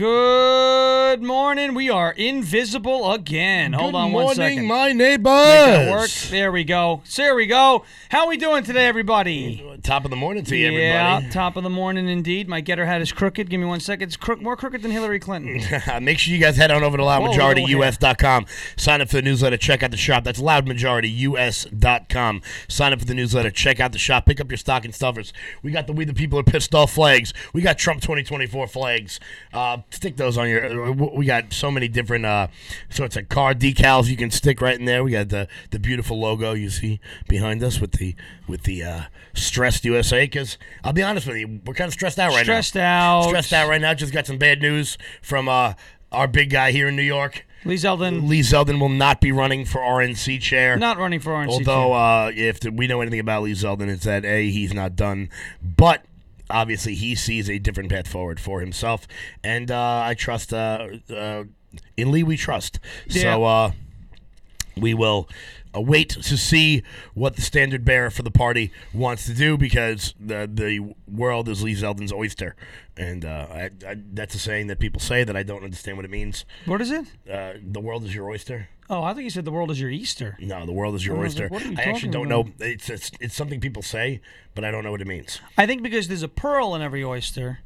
Good morning. We are invisible again. Hold on morning, one second. my Make that work. There we go. So there we go. How we doing today, everybody? Top of the morning to you, Yeah, everybody. top of the morning indeed. My getter hat is crooked. Give me one second. It's crook, more crooked than Hillary Clinton. Make sure you guys head on over to Whoa, loudmajorityus.com. Sign up for the newsletter. Check out the shop. That's loudmajorityus.com. Sign up for the newsletter. Check out the shop. Pick up your stocking stuffers. We got the We the People Are Pissed Off flags. We got Trump 2024 flags. Uh, stick those on your. We got so many different uh, sorts of car decals you can stick right in there. We got the the beautiful logo you see behind us with the with the uh, stressed USA. Because I'll be honest with you, we're kind of stressed out right Stressed now. Stressed out. Stressed out right now. Just got some bad news from uh, our big guy here in New York. Lee Zeldin Lee Zeldin will not be running for RNC chair. not running for RNC. Although, uh, if the, we know anything about Lee Zeldin, it's that A, he's not done. But obviously, he sees a different path forward for himself. And uh, I trust, uh, uh, in Lee, we trust. So Yeah. uh, we will wait to see what the standard bearer for the party wants to do because the the world is Lee Zeldin's oyster, and uh, I, I, that's a saying that people say that I don't understand what it means. what is it? Uh, the world is your oyster. Oh, I think you said the world is your Easter. No, the world is your I oyster. like, what are you I actually don't about? know. It's, it's it's something people say, but I don't know what it means. I think because there's a pearl in every oyster,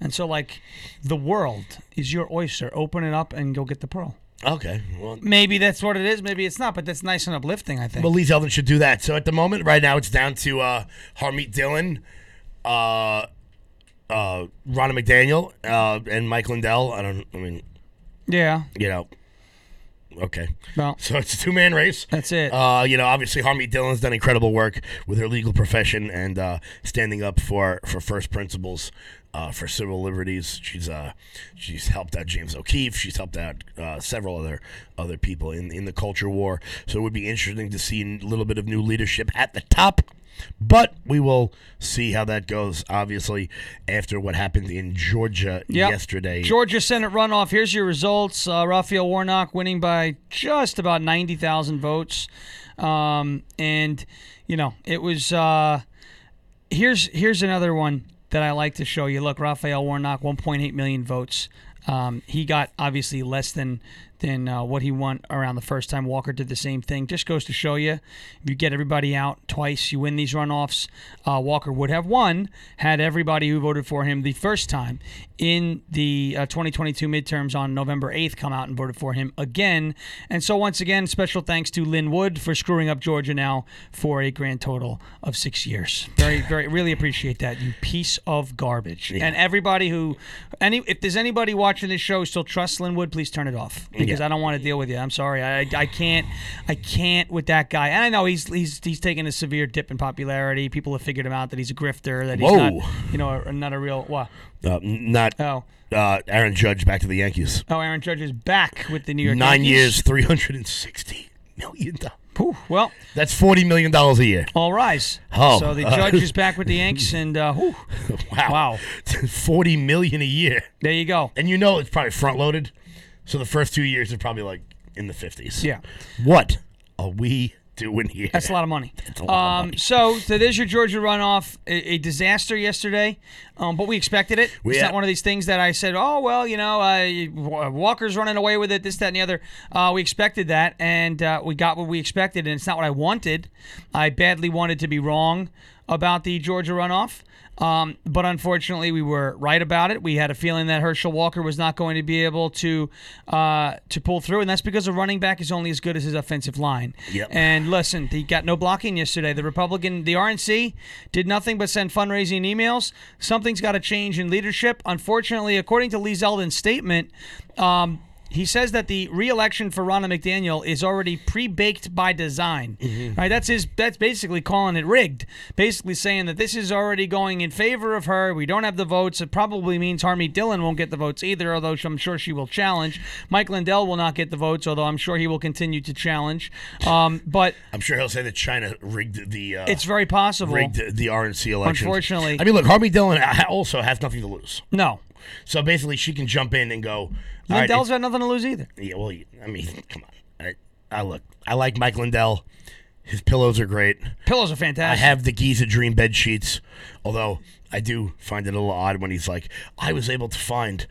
and so like the world is your oyster. Open it up and go get the pearl. Okay, well, Maybe that's what it is. Maybe it's not. But that's nice and uplifting. I think. well, Lee Zeldin should do that. So at the moment, right now, it's down to uh, Harmeet Dillon, uh, uh, Ronna McDaniel, uh, and Mike Lindell. I don't. I mean, yeah. you know. Okay, Well, so it's a two man race. that's it. Uh, you know, obviously Harmeet Dillon's done incredible work with her legal profession and uh, standing up for, for first principles, uh, for civil liberties. She's uh, she's helped out James O'Keefe. She's helped out uh, several other other people in in the culture war. So it would be interesting to see a little bit of new leadership at the top. But we will see how that goes. Obviously, after what happened in Georgia Yep. yesterday. Georgia Senate runoff. Here's your results. Uh, Raphael Warnock winning by just about 90,000 votes. Um, and, you know, it was. Uh, here's here's another one that I like to show you. Look, Raphael Warnock, 1.8 million votes. Um, he got obviously less than than uh, what he won around the first time. Walker did the same thing. Just goes to show you, if you get everybody out twice, you win these runoffs. Uh, Walker would have won had everybody who voted for him the first time in the uh, 2022 midterms on November 8th come out and voted for him again. And so once again, special thanks to Lin Wood for screwing up Georgia now for a grand total of six years. Very, very, really appreciate that. You piece of garbage. And everybody who, any, if there's anybody watching this show who still trusts Lin Wood, please turn it off because Yeah. I don't want to deal with you. I'm sorry. I, I can't, I can't with that guy. And I know he's he's he's taken a severe dip in popularity. People have figured him out that he's a grifter. That he's Whoa. not, you know, a- not a real. What? uh, not Oh. uh, Aaron Judge back to the Yankees. Oh, Aaron Judge is back with the New York Nine Yankees. years, three hundred and sixty million dollars. Whew, well, That's forty million dollars a year. all rise. Oh, so the uh, Judge is back with the Yanks, and uh, whew, Wow, Wow. forty million a year, there you go. and you know it's probably front loaded. So the first two years are probably like in the fifties. Yeah. What are we doing here? That's a lot of money. a lot of um, money. So, so there's your Georgia runoff. A, a disaster yesterday, um, but we expected it. We- it's not one of these things that I said, oh, well, you know, uh, Walker's running away with it, this, that, and the other. Uh, we expected that, and uh, we got what we expected, and it's not what I wanted. I badly wanted to be wrong about the Georgia runoff. Um, but unfortunately, we were right about it. We had a feeling that Herschel Walker was not going to be able to uh, to pull through, and that's because a running back is only as good as his offensive line. Yep. And listen, he got no blocking yesterday. The Republican, the RNC, did nothing but send fundraising emails. Something's got to change in leadership. Unfortunately, according to Lee Zeldin's statement, um, he says that the reelection for Ronna McDaniel is already pre-baked by design. Right? That's his. That's basically calling it rigged. Basically saying that this is already going in favor of her. We don't have the votes. It probably means Harmeet Dillon won't get the votes either, although I'm sure she will challenge. Mike Lindell will not get the votes, although I'm sure he will continue to challenge. Um, but I'm sure he'll say that China rigged the. Uh, it's very possible. rigged the RNC election. Unfortunately- I mean, look, Harmeet Dillon also has nothing to lose. No, So basically, she can jump in and go. "All right, Lindell's got nothing to lose either. Yeah, well, I mean, come on. I, I look. I like Mike Lindell. His pillows are great. Pillows are fantastic. I have the Giza Dream bed sheets, although I do find it a little odd when he's like, "I was able to find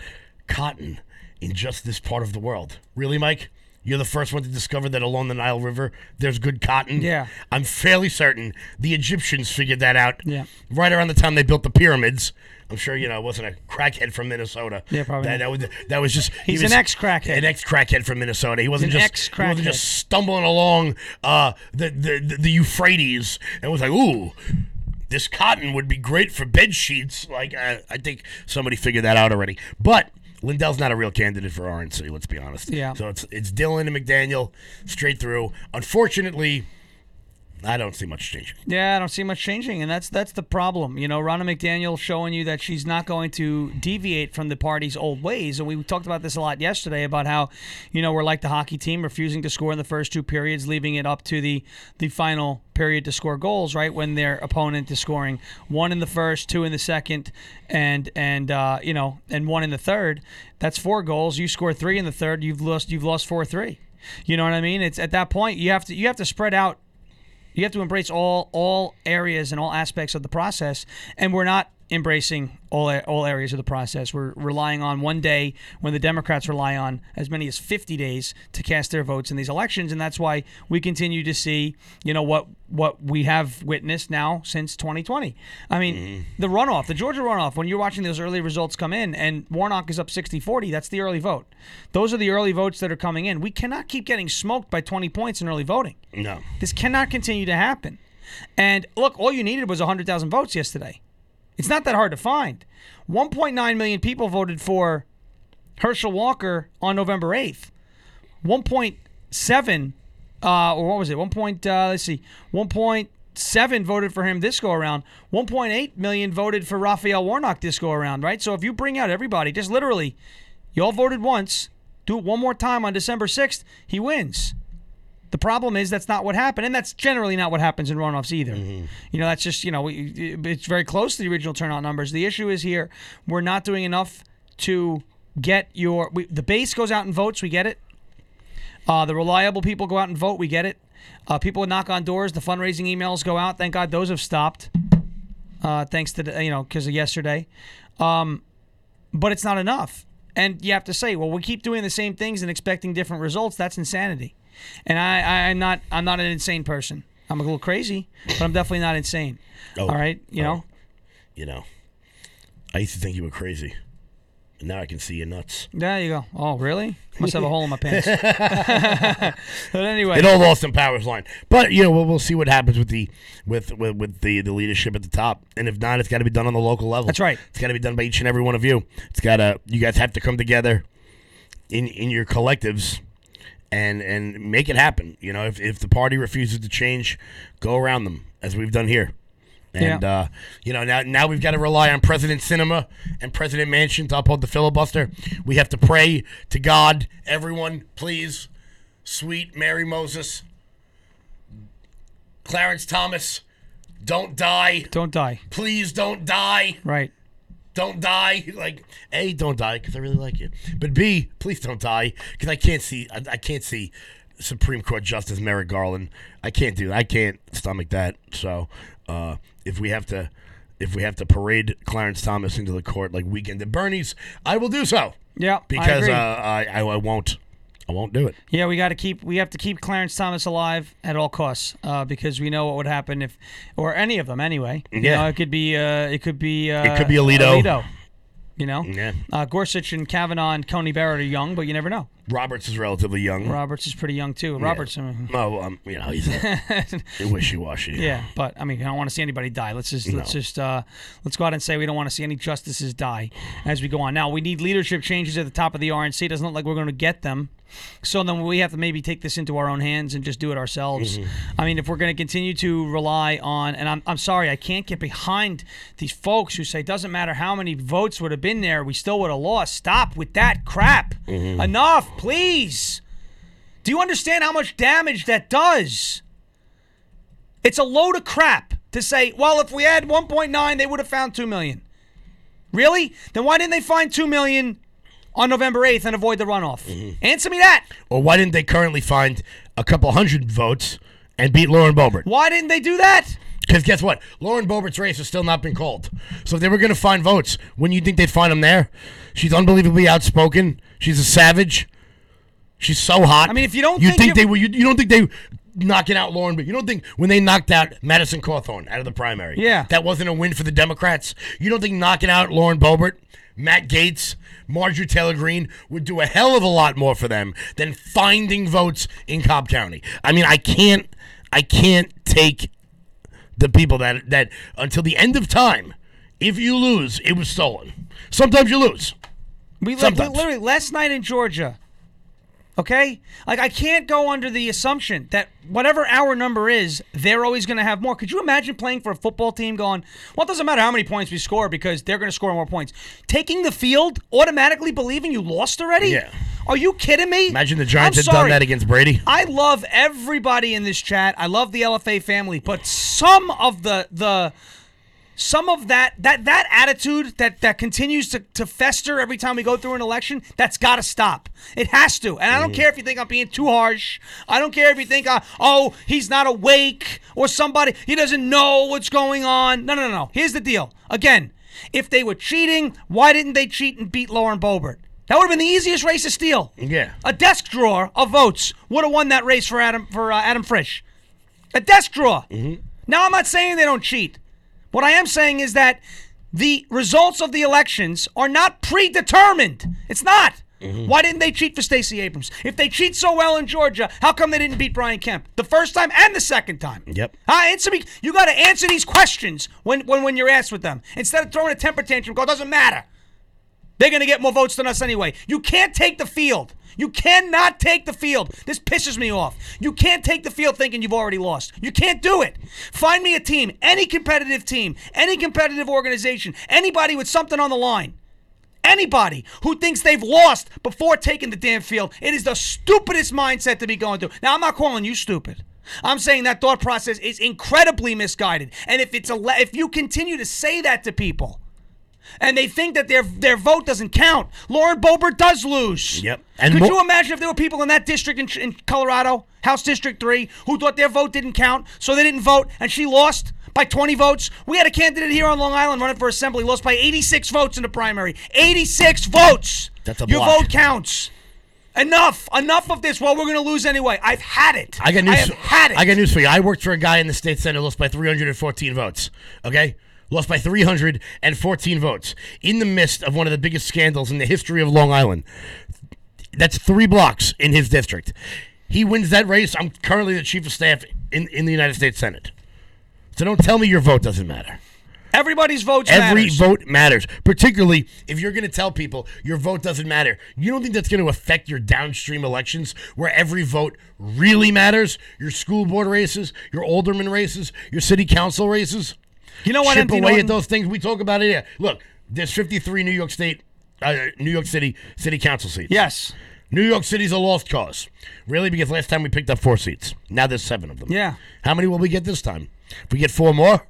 cotton in just this part of the world. Really, Mike? You're the first one to discover that along the Nile River there's good cotton. Yeah. I'm fairly certain the Egyptians figured that out. Yeah. Right around the time they built the pyramids. I'm sure you know it wasn't a crackhead from Minnesota. Yeah, probably That, that was that was just he He's was an ex-crackhead. An ex-crackhead from Minnesota. He wasn't just he wasn't just stumbling along uh, the, the the the Euphrates and was like, ooh. This cotton would be great for bed sheets. Like I, I think somebody figured that out already. But Lindell's not a real candidate for RNC. Let's be honest. Yeah. So it's it's Dillon and McDaniel straight through. Unfortunately, I don't see much changing. Yeah, I don't see much changing, and that's that's the problem. You know, Ronna McDaniel showing you that she's not going to deviate from the party's old ways, and we talked about this a lot yesterday about how, you know, we're like the hockey team, refusing to score in the first two periods, leaving it up to the the final period to score goals. Right when their opponent is scoring one in the first, two in the second, and and uh, you know, and one in the third. That's four goals. You score three in the third, you've lost you've lost four three. You know what I mean? It's at that point you have to you have to spread out you have to embrace all all areas and all aspects of the process, and we're not embracing all all areas of the process. We're relying on one day when the Democrats rely on as many as 50 days to cast their votes in these elections, and that's why we continue to see, you know, what what we have witnessed now since 2020. I mean, mm-hmm. the runoff, the Georgia runoff, when you're watching those early results come in and Warnock is up 60-40, that's the early vote. Those are the early votes that are coming in. We cannot keep getting smoked by 20 points in early voting. No. This cannot continue to happen. And look, all you needed was 100,000 votes yesterday. It's not that hard to find. 1.9 million people voted for Herschel Walker on November 8th. 1.7, uh, or what was it? 1. Point, uh, let's see, 1.7 voted for him this go around. 1.8 million voted for Raphael Warnock this go around, right? So if you bring out everybody, just literally, you all voted once, do it one more time on December 6th, he wins. The problem is that's not what happened, and that's generally not what happens in runoffs either. You know, that's just you know it's very close to the original turnout numbers. The issue is here we're not doing enough to get your we, the base goes out and votes. We get it. Uh, the reliable people go out and vote. We get it. Uh, people knock on doors. The fundraising emails go out. Thank God those have stopped. Uh, thanks to the, you know because of yesterday, um, but it's not enough. And you have to say, well, we keep doing the same things and expecting different results. That's insanity. And I, I, I'm not, I'm not an insane person. I'm a little crazy, but I'm definitely not insane. Oh, All right, you know. Oh. You know, I used to think you were crazy. And now I can see your nuts. There you go. Oh, really? Must have a hole in my pants. but anyway, It all lost in Powers line. But you know, we'll, we'll see what happens with the with with, with the, the leadership at the top. And if not, it's got to be done on the local level. That's right. It's got to be done by each and every one of you. It's got to you guys have to come together in in your collectives and and make it happen. You know, if if the party refuses to change, go around them as we've done here. And Yeah. uh, you know now now we've got to rely on President Sinema and President Manchin to uphold the filibuster. We have to pray to God, everyone, please, sweet Mary Moses, Clarence Thomas, don't die, don't die. please don't die, Right. Don't die. Like a, don't die because I really like you, but b, please don't die because I can't see I, I can't see Supreme Court Justice Merrick Garland. I can't do. I can't stomach that. So uh, if we have to. If we have to parade Clarence Thomas into the court like weekend at Bernie's, I will do so Yeah. I because agree. uh, I, I I won't I won't do it. Yeah, we got to keep we have to keep Clarence Thomas alive at all costs uh, because we know what would happen if, or any of them anyway. You Yeah. know, it could be uh, it could be uh, It could be Alito. Alito. You know, Yeah, uh, Gorsuch and Kavanaugh and Coney Barrett are young, but you never know. Roberts is relatively young. Roberts is pretty young too. Roberts, uh, Oh, um, you know he's a, wishy washy. yeah, but I mean, I don't want to see anybody die. Let's just let's just uh, let's go out and say we don't want to see any justices die as we go on. Now we need leadership changes at the top of the RNC. It doesn't look like we're going to get them. So then we have to maybe take this into our own hands and just do it ourselves. I mean, if we're going to continue to rely on, and I'm, I'm sorry, I can't get behind these folks who say it doesn't matter how many votes would have been there, we still would have lost. Stop with that crap. Enough, please. Do you understand how much damage that does? It's a load of crap to say, well, if we had 1.9, they would have found 2 million. Really? Then why didn't they find 2 million on November 8th and avoid the runoff? Mm-hmm. Answer me that. Or why didn't they currently find a couple hundred votes and beat Lauren Boebert? Why didn't they do that? Because guess what? Lauren Boebert's race has still not been called. So if they were going to find votes, wouldn't you think they'd find them there? She's unbelievably outspoken. She's a savage. She's so hot. I mean, if you don't you think think they were, you, you don't think they knocking out Lauren, but you don't think when they knocked out Madison Cawthorn out of the primary, Yeah. that wasn't a win for the Democrats. You don't think knocking out Lauren Boebert, Matt Gaetz, Marjorie Taylor Greene would do a hell of a lot more for them than finding votes in Cobb County. I mean, I can't, I can't take the people that that until the end of time, if you lose, it was stolen. Sometimes you lose. We Sometimes. literally last night in Georgia. Okay, like I can't go under the assumption that whatever our number is, they're always going to have more. Could you imagine playing for a football team going, well, it doesn't matter how many points we score because they're going to score more points. Taking the field, automatically believing you lost already? Yeah. Are you kidding me? Imagine the Giants had done that against Brady. I love everybody in this chat. I love the LFA family, but some of the the some of that that that attitude that that continues to, to fester every time we go through an election, that's got to stop. It has to. And I don't care if you think I'm being too harsh. I don't care if you think, uh, oh, he's not awake or somebody he doesn't know what's going on. No, no, no, no. Here's the deal. Again, if they were cheating, why didn't they cheat and beat Lauren Boebert? That would have been the easiest race to steal. Yeah. A desk drawer of votes would have won that race for Adam for uh, Adam Frisch. A desk drawer. Now I'm not saying they don't cheat. What I am saying is that the results of the elections are not predetermined. It's not. Mm-hmm. Why didn't they cheat for Stacey Abrams? If they cheat so well in Georgia, how come they didn't beat Brian Kemp the first time and the second time? Yep. Huh? Answer me. You got to answer these questions when, when when you're asked with them instead of throwing a temper tantrum. Go, doesn't matter. They're going to get more votes than us anyway. You can't take the field. You cannot take the field. This pisses me off. You can't take the field thinking you've already lost. You can't do it. Find me a team, any competitive team, any competitive organization, anybody with something on the line. Anybody who thinks they've lost before taking the damn field, it is the stupidest mindset to be going through. Now, I'm not calling you stupid. I'm saying that thought process is incredibly misguided. And if it's a if you continue to say that to people, and they think that their their vote doesn't count. Lauren Boebert does lose. Yep. And Could mo- you imagine if there were people in that district in, in Colorado, House District 3, who thought their vote didn't count, so they didn't vote, and she lost by 20 votes? We had a candidate here on Long Island running for assembly, lost by 86 votes in the primary. 86 votes! That's a block. Your vote counts. Enough. Enough of this. Well, we're going to lose anyway. I've had it. I got news. I have had it. I got news for you. I worked for a guy in the state senate, lost by 314 votes. Okay, lost by 314 votes in the midst of one of the biggest scandals in the history of Long Island. That's three blocks in his district. He wins that race. I'm currently the chief of staff in, in the United States Senate. So don't tell me your vote doesn't matter. Everybody's votes Every matters. vote matters, particularly if you're going to tell people your vote doesn't matter. You don't think that's going to affect your downstream elections where every vote really matters? Your school board races, your alderman races, your city council races? You know what, Chip away Norton? at those things. We talk about it here. Look, there's 53 New York State, uh, New York City city council seats. Yes. New York City's a lost cause. Really? Because last time we picked up four seats. Now there's seven of them. Yeah. How many will we get this time? If we get four more,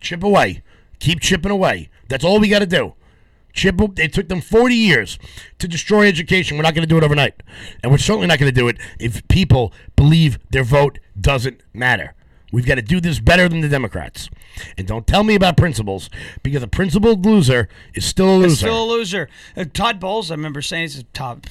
chip away. Keep chipping away. That's all we got to do. Chip. It took them 40 years to destroy education. We're not going to do it overnight, and we're certainly not going to do it if people believe their vote doesn't matter. We've got to do this better than the Democrats. And don't tell me about principles, because a principled loser is still a loser. Still a loser. Uh, Todd Bowles, I remember saying is top,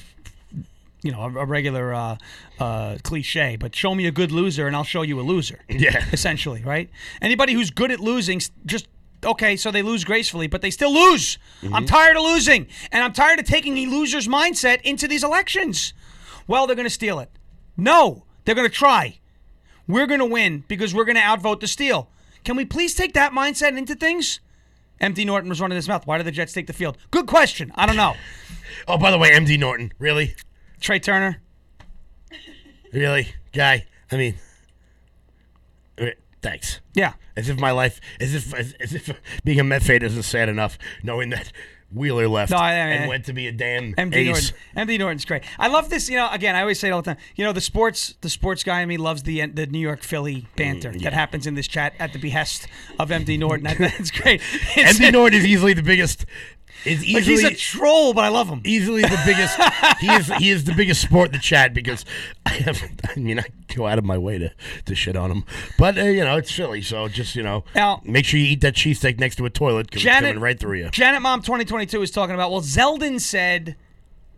you know, a, a regular uh, uh, cliche, but show me a good loser and I'll show you a loser. Yeah. Essentially, right? Anybody who's good at losing, just okay, so they lose gracefully, but they still lose. I'm tired of losing, and I'm tired of taking a loser's mindset into these elections. Well, they're going to steal it. No, they're going to try. We're going to win because we're going to outvote the steal. Can we please take that mindset into things? MD Norton was running his mouth. Why did the Jets take the field? Good question. I don't know. oh, by the way, MD Norton. Really? Trea Turner. Really? Guy? I mean, uh, thanks. Yeah. As if my life, as if, as, as if being a Met fan isn't sad enough, knowing that Wheeler left No, I- I- and went to be a damn MD ace. Norton. MD Norton's great. I love this. You know, again, I always say it all the time. You know, the sports, the sports guy in me loves the the New York Philly mm, banter that happens in this chat at the behest of MD Norton. That's great. It's- MD Norton is easily the biggest is Like he's a troll, but I love him. easily the biggest. he is he is the biggest sport in the chat because I have. I mean, I go out of my way to to shit on him, but uh, you know it's Philly, so just you know, Now- make sure you eat that cheesesteak next to a toilet because it's coming right through you. Janet Mom 2022 is talking about. Well, Zeldin said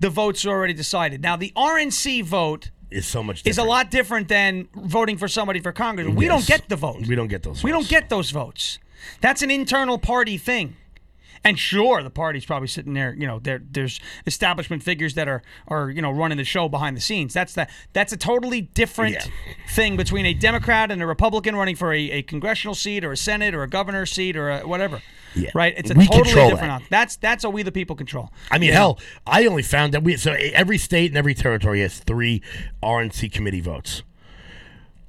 the votes are already decided. Now the RNC vote Is so much. different. is a lot different than voting for somebody for Congress. We don't get the vote. We don't get those. We don't get those votes. That's an internal party thing. And sure, the party's probably sitting there. You know, there there's establishment figures that are are you know running the show behind the scenes. That's the that's a totally different Yeah. thing between a Democrat and a Republican running for a, a congressional seat or a Senate or a governor's seat or a whatever. Yeah. Right. It's a We totally different. that. That's that's a we the people control. I mean, know? hell, I only found that we so every state and every territory has three RNC committee votes.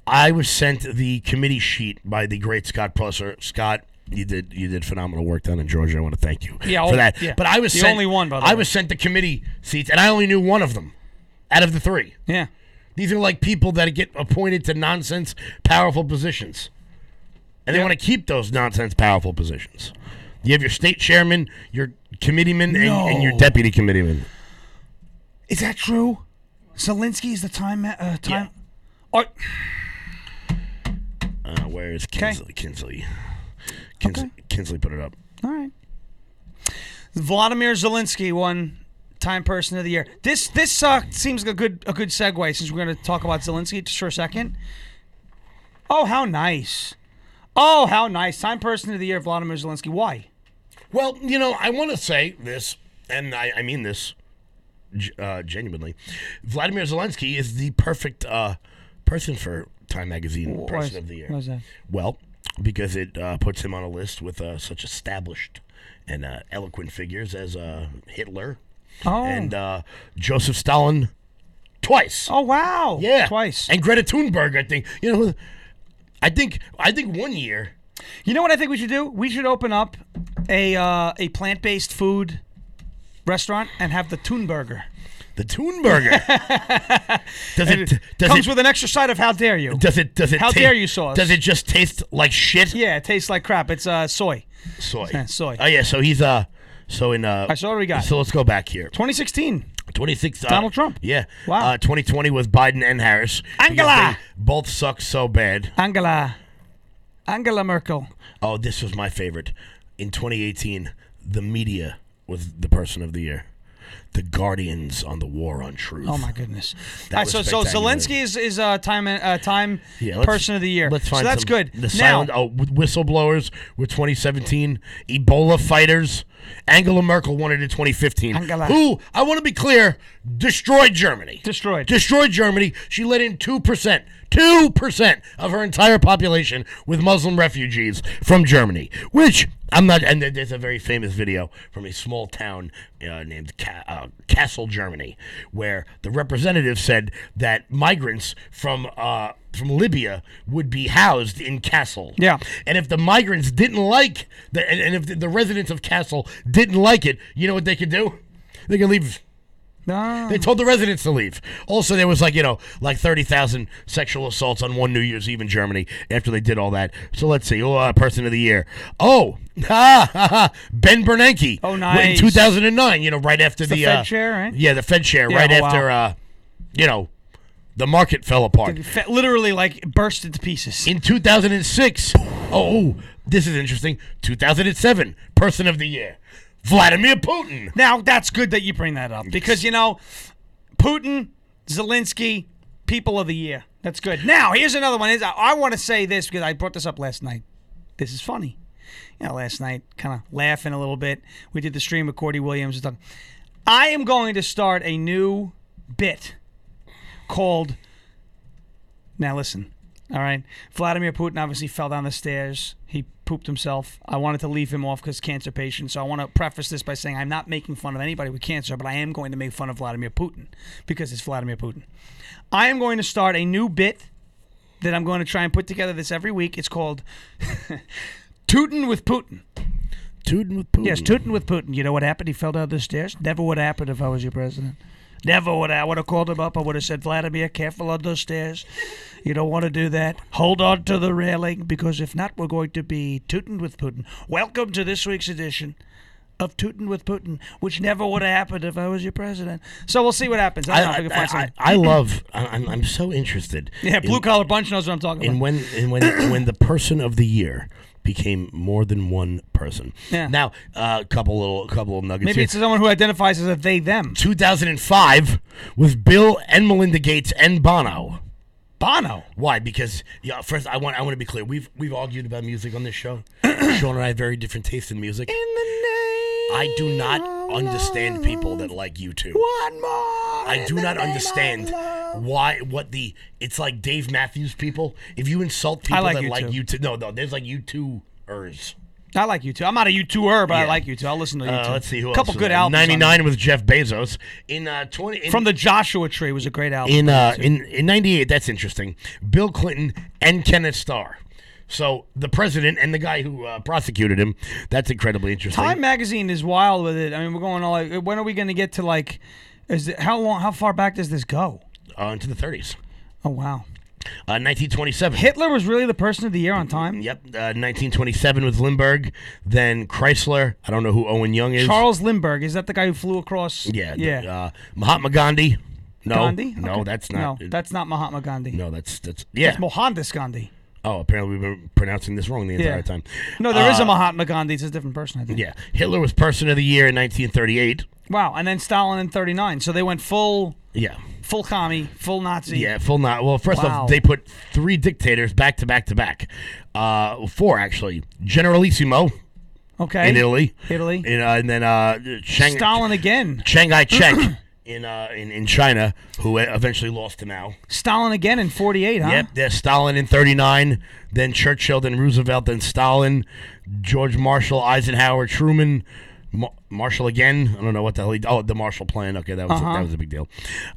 I was sent the committee sheet by the great Scott Plusser. Scott, you did you did phenomenal work down in Georgia. I want to thank you Yeah, for that. yeah. But I was The sent, only one, by the I way. was sent the committee seats, and I only knew one of them out of the three. Yeah. These are like people that get appointed to nonsense, powerful positions. And they want to keep those nonsense, powerful positions. You have your state chairman, your committeeman, and, and your No. deputy committeeman. Is that true? Zelensky is the time uh, time. Or, Uh, where is. Kinsley? Kinsley. Kinsley, Okay. Kinsley put it up. All right. Vladimir Zelensky won Time Person of the Year. This this uh, seems like a good a good segue since we're going to talk about Zelensky just for a second. Oh, how nice! Oh, how nice! Time Person of the Year, Vladimir Zelensky. Why? Well, you know, I want to say this, and I, I mean this uh, genuinely. Vladimir Zelensky is the perfect uh, person for Time Magazine Person of the Year. Why is that? Well, because it uh, puts him on a list with uh, such established and uh, eloquent figures as uh, Hitler Oh. and uh, Joseph Stalin twice. oh wow! yeah, twice. And Greta Thunberg, I think. You know, I think I think one year. You know what I think we should do? We should open up a uh, a plant based food restaurant and have the Thunberger. The Thunberger. does it? it Does comes it? with an extra side of how dare you? does it? Does it? How dare you, sauce? Does it just taste like shit? Yeah, it tastes like crap. It's uh, soy. Soy. Yeah, soy. Oh yeah. So he's uh. So in uh. right, so what we got? So let's go back here. 2016. 26. Uh, Donald Trump. Yeah. Wow. Uh, 2020 was Biden and Harris. Angela. Both suck so bad. Angela. Angela Merkel. Oh, this was my favorite. In 2018, the media was the person of the year. The Guardians on the War on Truth. Oh my goodness. That All right, was so so. Zelensky is is uh, time uh, time Yeah, person of the year. Let's find so that's some- good. The now, silent oh, with whistleblowers with 2017, Ebola fighters. Angela Merkel won it in 2015. Angela. Who I want to be clear, destroyed Germany. Destroyed. Destroyed Germany. She let in two percent, two percent of her entire population with Muslim refugees from Germany. Which I'm not. And there's a very famous video from a small town uh, named uh, Kassel, Germany, where the representative said that migrants from uh, from Libya would be housed in Kassel. Yeah. And if the migrants didn't like the, and, and if the, the residents of Kassel didn't like it, you know what they could do? They could leave. Ah. They told the residents to leave. Also, there was like you know like thirty thousand sexual assaults on one New Year's Eve in Germany after they did all that. So let's see. Oh, uh, person of the year. Oh, ha, ha, ha. Ben Bernanke. Oh, nice. In two thousand and nine. You know, right after the, the Fed uh, chair, right? Yeah, the Fed chair. Yeah, right oh, after wow. uh, you know, the market fell apart. Literally like burst into pieces. In 2006, oh, this is interesting. 2007, Person of the Year, Vladimir Putin. Now that's good that you bring that up because you know, Putin, Zelensky, people of the year. That's good. Now here's another one. Is I, want to say this because I brought this up last night. This is funny. You know, last night, kind of laughing a little bit. We did the stream with Cordy Williams. I am going to start a new bit called. Now listen. All right. Vladimir Putin obviously fell down the stairs. He pooped himself. I wanted to leave him off because cancer patient. So I want to preface this by saying I'm not making fun of anybody with cancer, but I am going to make fun of Vladimir Putin because it's Vladimir Putin. I am going to start a new bit that I'm going to try and put together this every week. It's called Tootin' with Putin. Putin with Putin. Yes, Tootin' with Putin. You know what happened? He fell down the stairs. Never would happen if I was your president. Never would. I would have called him up. I would have said, Vladimir, careful on those stairs. You don't want to do that. Hold on to the railing because if not, we're going to be tooting with Putin. Welcome to this week's edition of tooting with Putin, which never would have happened if I was your president. So we'll see what happens. I don't know if we can I, I. I love. I'm, I'm so interested. yeah, in- blue collar bunch knows what I'm talking and about. when and when when the person of the year became more than one person. Yeah. Now, a couple little couple of nuggets Maybe here. it's someone who identifies as a they them. 2005 was Bill and Melinda Gates and Bono. Bono. Why? Because yeah, first I want I want to be clear. We've we've argued about music on this show. Sean and I have very different tastes in music. In the name. I do not understand people that like U2. One more. I do not understand why what the it's like Dave Matthews people. If you insult people like that you like two. U2, no, no, there's like U2 ers. I like U2. I'm not a U2-er, but I Yeah. like U2. I'll listen to you Uh, too. let's see who else. A Couple else. good albums. on Ninety with Jeff Bezos in uh, twenty in, From the Joshua Tree was a great album. in uh in in ninety eight. That's interesting. Bill Clinton and Kenneth Starr. So the president and the guy who uh, prosecuted him. That's incredibly interesting. Time Magazine is wild with it. I mean, we're going all like, when are we going to get to like, is it, how long, how far back does this go? uh, into the thirties. Oh wow, Uh, 1927. Hitler was really the person of the year on Time. Yep. Uh, 1927 with Lindbergh. Then Chrysler. I don't know who Owen Young is. Charles Lindbergh is that the guy who flew across? Yeah. the- yeah. Uh, Mahatma Gandhi. No. Gandhi? No, Okay. that's not. No, that's not Mahatma Gandhi. no, that's that's yeah. It's Mohandas Gandhi. Oh, apparently we've been pronouncing this wrong the entire Yeah. time. No, there is Uh, a Mahatma Gandhi. It's a different person, I think. Yeah. Hitler was Person of the Year in 1938. Wow, and then Stalin in '39. So they went full, Yeah. full commie, full Nazi. Yeah, full not. Well, first Wow. off, they put three dictators back to back to back. Uh, four actually. Generalissimo Okay. in Italy, Italy. in, uh, and then uh, Chiang Stalin again. Chiang Kai Shek in, uh, in in China, who eventually lost to Mao. Stalin again in '48, huh? Yep, there's Stalin in 39, then Churchill, then Roosevelt, then Stalin, George Marshall, Eisenhower, Truman, Ma- Marshall again. I don't know what the hell he. Oh, the Marshall Plan. Okay, that was Uh-huh. a, that was a big deal.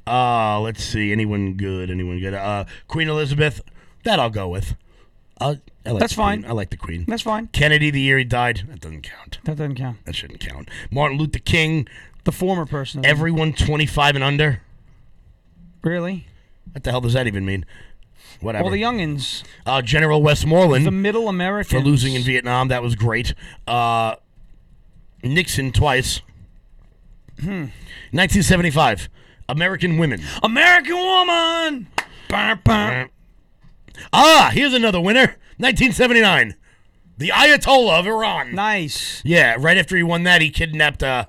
Uh, let's see. Anyone good? Anyone good? Uh, Queen Elizabeth. That I'll go with. Uh, I like That's the Queen. fine. I like the Queen. That's fine. Kennedy, the year he died. That doesn't count. That doesn't count. That shouldn't count. Martin Luther King. The former person. Everyone 25 and under. really? What the hell does that even mean? Whatever. Well, the youngins, uh, General Westmoreland. the middle Americans for losing in Vietnam. That was great. Uh, Nixon twice. Hmm. 1975. American women. American woman. Bah, bah. Ah, here's another winner. 1979. The Ayatollah of Iran. Nice. Yeah, right after he won that, he kidnapped uh,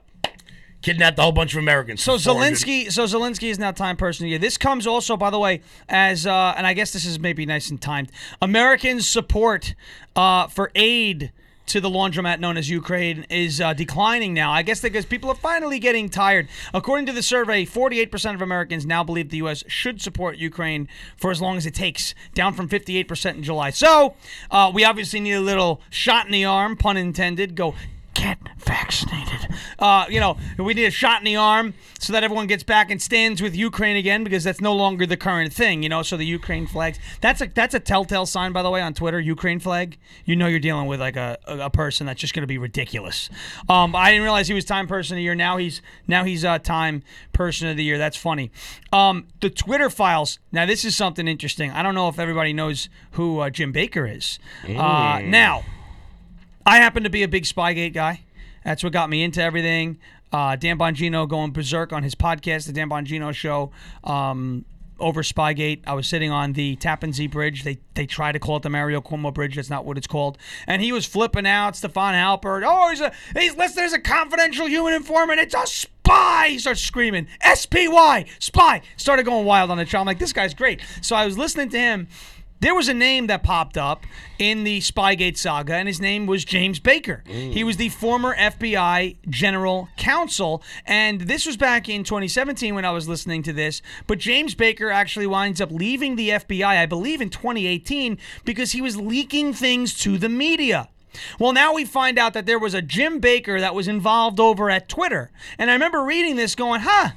kidnapped a whole bunch of Americans. So for 400 Zelensky, so Zelensky is now Time Person of the Year. This comes also, by the way, as uh, and I guess this is maybe nice and timed. Americans' support uh, for aid to the laundromat known as Ukraine is uh, declining now. I guess because people are finally getting tired. According to the survey, 48% of Americans now believe the U.S. should support Ukraine for as long as it takes, down from 58% in July. So uh, we obviously need a little shot in the arm, pun intended. Go get vaccinated. Uh, you know, we need a shot in the arm so that everyone gets back and stands with Ukraine again because that's no longer the current thing. You know, so the Ukraine flags. That's a that's a telltale sign, by the way, on Twitter. Ukraine flag. You know, you're dealing with like a, a, person that's just going to be ridiculous. Um, I didn't realize he was Time Person of the Year. Now he's now he's uh, Time Person of the Year. That's funny. Um, the Twitter files. Now this is something interesting. I don't know if everybody knows who uh, Jim Baker is. Uh, now. I happen to be a big Spygate guy. That's what got me into everything. Uh, Dan Bongino going berserk on his podcast, the Dan Bongino Show, um, over Spygate. I was sitting on the Tappan Zee Bridge. They they try to call it the Mario Cuomo Bridge. That's not what it's called. And he was flipping out. Stefan Halper. Oh, he's a he's listen. There's a confidential human informant. It's a spy. He starts screaming. S P Y spy. Started going wild on the show. I'm like, this guy's great. So I was listening to him. There was a name that popped up in the Spygate saga, and his name was James Baker. He was the former FBI general counsel, and this was back in 2017 when I was listening to this. But James Baker actually winds up leaving the FBI, I believe, in 2018 because he was leaking things to the media. Well, now we find out that there was a Jim Baker that was involved over at Twitter. And I remember reading this going, huh,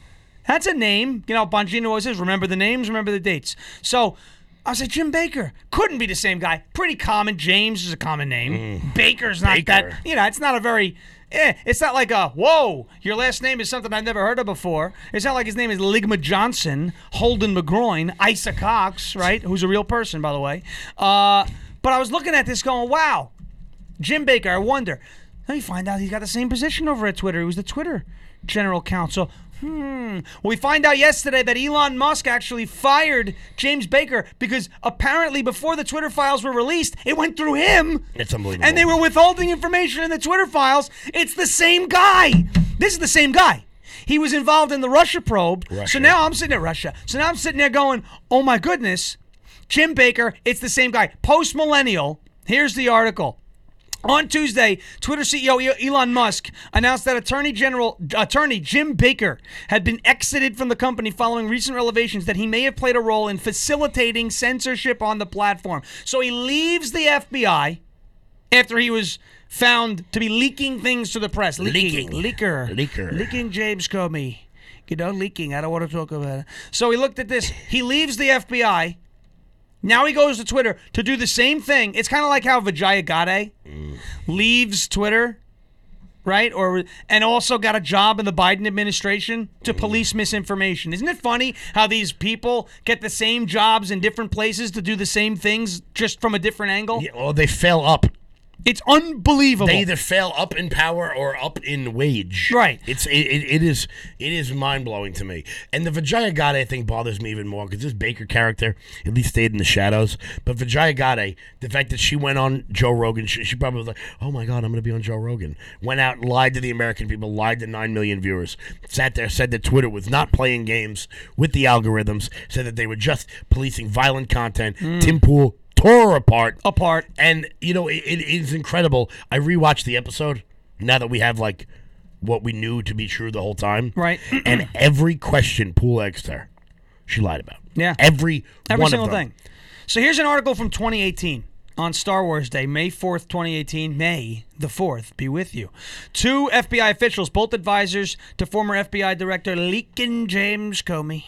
that's a name. You know, Bongino always says, remember the names, remember the dates. So I was like, Jim Baker. Couldn't be the same guy. Pretty common. James is a common name. Baker's not Baker. that, you know, it's not a very. Eh, it's not like a whoa. Your last name is something I've never heard of before. It's not like his name is Ligma Johnson, Holden McGroin, Isa Cox, right? Who's a real person, by the way. Uh, but I was looking at this, going, "Wow, Jim Baker." I wonder. Then we find out he's got the same position over at Twitter. He was the Twitter general counsel. Hmm. We find out yesterday that Elon Musk actually fired James Baker because apparently before the Twitter files were released, it went through him. It's unbelievable. And they were withholding information in the Twitter files. It's the same guy. This is the same guy. He was involved in the Russia probe. So now I'm sitting at Russia. So now I'm sitting there going, oh my goodness, Jim Baker, it's the same guy. Post millennial. Here's the article. On Tuesday, Twitter CEO Elon Musk announced that Attorney General Attorney Jim Baker had been exited from the company following recent revelations that he may have played a role in facilitating censorship on the platform. So he leaves the FBI after he was found to be leaking things to the press. Leaking, Leaking. leaker, Leaker. leaking James Comey. You know, leaking. I don't want to talk about it. So he looked at this. He leaves the FBI. Now he goes to Twitter to do the same thing. It's kind of like how Vijaya Gade leaves Twitter, right? Or and also got a job in the Biden administration to mm. police misinformation. Isn't it funny how these people get the same jobs in different places to do the same things just from a different angle? Yeah, well, they fell up. It's unbelievable. They either fell up in power or up in wage. Right. It's it, it, it is it is mind blowing to me. And the Vijaya Gade thing bothers me even more because this Baker character at least stayed in the shadows. But Vijaya Gade, the fact that she went on Joe Rogan, she, she probably was like, "Oh my God, I'm going to be on Joe Rogan." Went out, lied to the American people, lied to nine million viewers. Sat there, said that Twitter was not playing games with the algorithms. Said that they were just policing violent content. Hmm. Tim Pool tore apart. apart. And you know, it, it is incredible. I rewatched the episode now that we have like what we knew to be true the whole time. Right. and every question Pool asked her, she lied about. Yeah. Every, Every single thing. So here's an article from 2018 on Star Wars Day, May 4th, 2018. May the 4th be with you. Two FBI officials, both advisors to former FBI Director Leakin James Comey,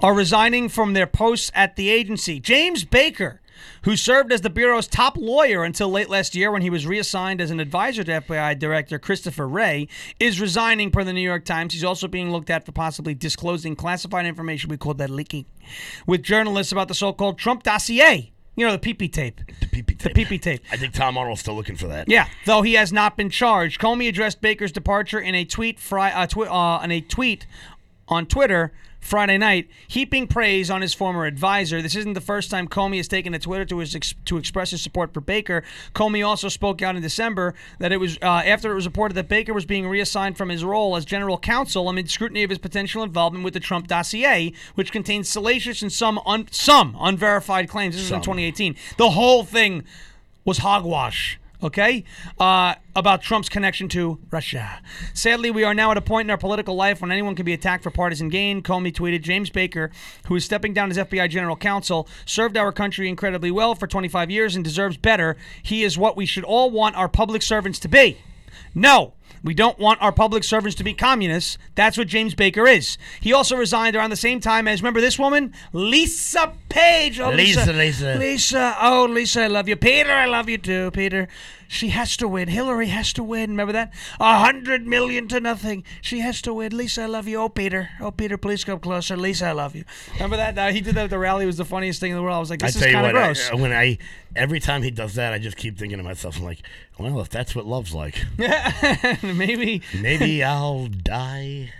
are resigning from their posts at the agency. James Baker, who served as the Bureau's top lawyer until late last year when he was reassigned as an advisor to FBI Director Christopher Wray, is resigning per the New York Times. He's also being looked at for possibly disclosing classified information. We call that leaking with journalists about the so called Trump dossier. You know, the PP tape. The PP The tape. PP tape. I think Tom Arnold's still looking for that. Yeah, though he has not been charged. Comey addressed Baker's departure in a tweet fri- uh, twi- uh, in a tweet on Twitter Friday night, heaping praise on his former advisor. This isn't the first time Comey has taken to Twitter to his ex- to express his support for Baker. Comey also spoke out in December that it was uh, after it was reported that Baker was being reassigned from his role as general counsel amid scrutiny of his potential involvement with the Trump dossier, which contains salacious and some un- some unverified claims. This is in 2018. The whole thing was hogwash. Okay, uh, about Trump's connection to Russia. Sadly, we are now at a point in our political life when anyone can be attacked for partisan gain. Comey tweeted James Baker, who is stepping down as FBI general counsel, served our country incredibly well for 25 years and deserves better. He is what we should all want our public servants to be. No, we don't want our public servants to be communists. That's what James Baker is. He also resigned around the same time as, remember this woman? Lisa Page. Oh, Lisa, Lisa. Lisa. Oh, Lisa, I love you. Peter, I love you too, Peter. She has to win. Hillary has to win. Remember that? A hundred million to nothing. She has to win. Lisa, I love you. Oh, Peter. Oh, Peter, please come closer. Lisa, I love you. Remember that? Uh, he did that at the rally. It was the funniest thing in the world. I was like, I this tell is kind of what, I- gross. when I every time he does that, I just keep thinking to myself, I'm like, well, if that's what love's like, Maybe. maybe I'll die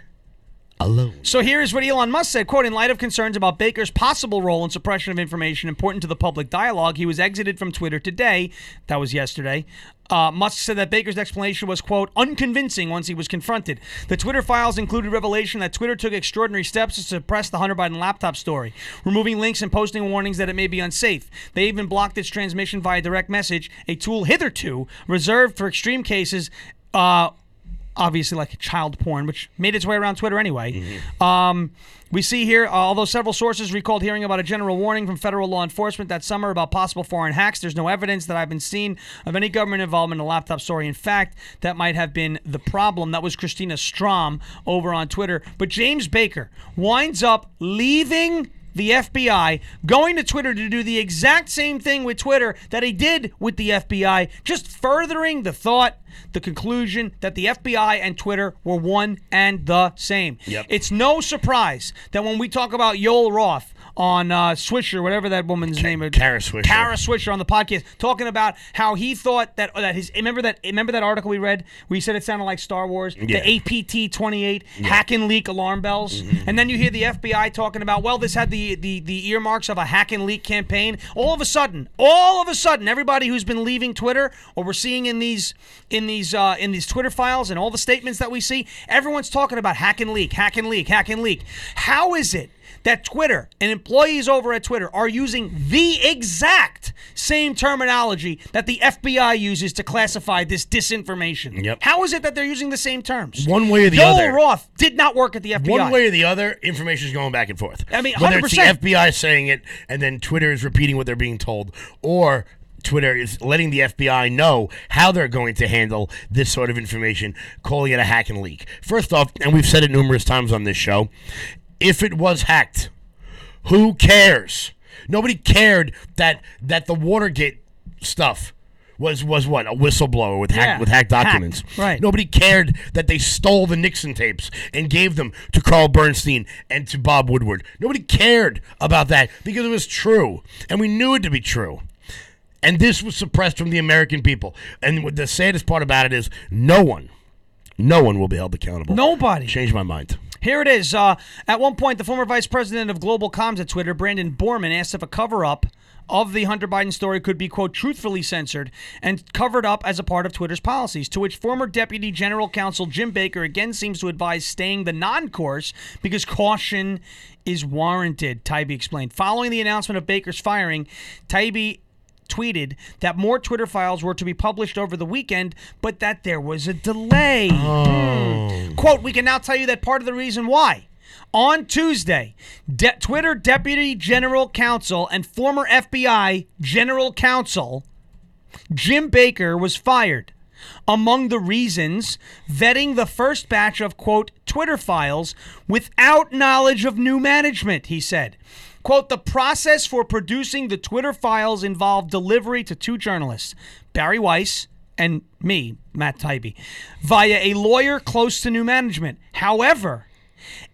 alone. So here is what Elon Musk said, quote, in light of concerns about Baker's possible role in suppression of information important to the public dialogue, he was exited from Twitter today. That was yesterday. Uh, Musk said that Baker's explanation was, quote, unconvincing once he was confronted. The Twitter files included revelation that Twitter took extraordinary steps to suppress the Hunter Biden laptop story, removing links and posting warnings that it may be unsafe. They even blocked its transmission via direct message, a tool hitherto reserved for extreme cases. Uh, obviously like child porn, which made its way around Twitter anyway. Um, we see here, uh, although several sources recalled hearing about a general warning from federal law enforcement that summer about possible foreign hacks, there's no evidence that I've been seen of any government involvement in the laptop story. In fact, that might have been the problem. That was Christina Strom over on Twitter. But James Baker winds up leaving the FBI, going to Twitter to do the exact same thing with Twitter that he did with the FBI, just furthering the thought, the conclusion that the FBI and Twitter were one and the same. Yep. It's no surprise that when we talk about Yoel Roth on uh, Swisher, whatever that woman's name is. Kara Swisher. Kara Swisher on the podcast talking about how he thought that that his remember that remember that article we read where he said it sounded like Star Wars, Yeah. the APT twenty eight hack and leak alarm bells, Mm-hmm. and then you hear the FBI talking about well this had the, the the earmarks of a hack and leak campaign. All of a sudden, all of a sudden, everybody who's been leaving Twitter or we're seeing in these in these uh, in these Twitter files and all the statements that we see, everyone's talking about hack and leak, hack and leak, hack and leak. How is it? That Twitter and employees over at Twitter are using the exact same terminology that the FBI uses to classify this disinformation. Yep. How is it that they're using the same terms? One way or the Joel other. Joel Roth did not work at the FBI. One way or the other, information is going back and forth. I mean, whether it's the 100%. FBI saying it and then Twitter is repeating what they're being told, or Twitter is letting the FBI know how they're going to handle this sort of information, calling it a hack and leak. First off, and we've said it numerous times on this show, if it was hacked, who cares? Nobody cared that that the Watergate stuff was was what a whistleblower with hack Yeah, with hacked hacked, documents. right. Nobody cared that they stole the Nixon tapes and gave them to Carl Bernstein and to Bob Woodward. Nobody cared about that because it was true, and we knew it to be true. And this was suppressed from the American people. And what the saddest part about it is, no one, no one will be held accountable. Nobody. Changed my mind. Here it is. Uh, at one point, the former vice president of global comms at Twitter, Brandon Borrman, asked if a cover up of the Hunter Biden story could be, quote, truthfully censored and covered up as a part of Twitter's policies. To which former Deputy General Counsel Jim Baker again seems to advise staying the non course because caution is warranted, Taibbi explained. Following the announcement of Baker's firing, Taibbi tweeted that more Twitter files were to be published over the weekend, but that there was a delay. Hmm. Quote, we can now tell you that part of the reason why. On Tuesday, De- Twitter Deputy General Counsel and former FBI General Counsel Jim Baker was fired. Among the reasons, vetting the first batch of, quote, Twitter files without knowledge of new management, he said. Quote, the process for producing the Twitter files involved delivery to two journalists, Bari Weiss and me, Matt Taibbi, via a lawyer close to new management. However,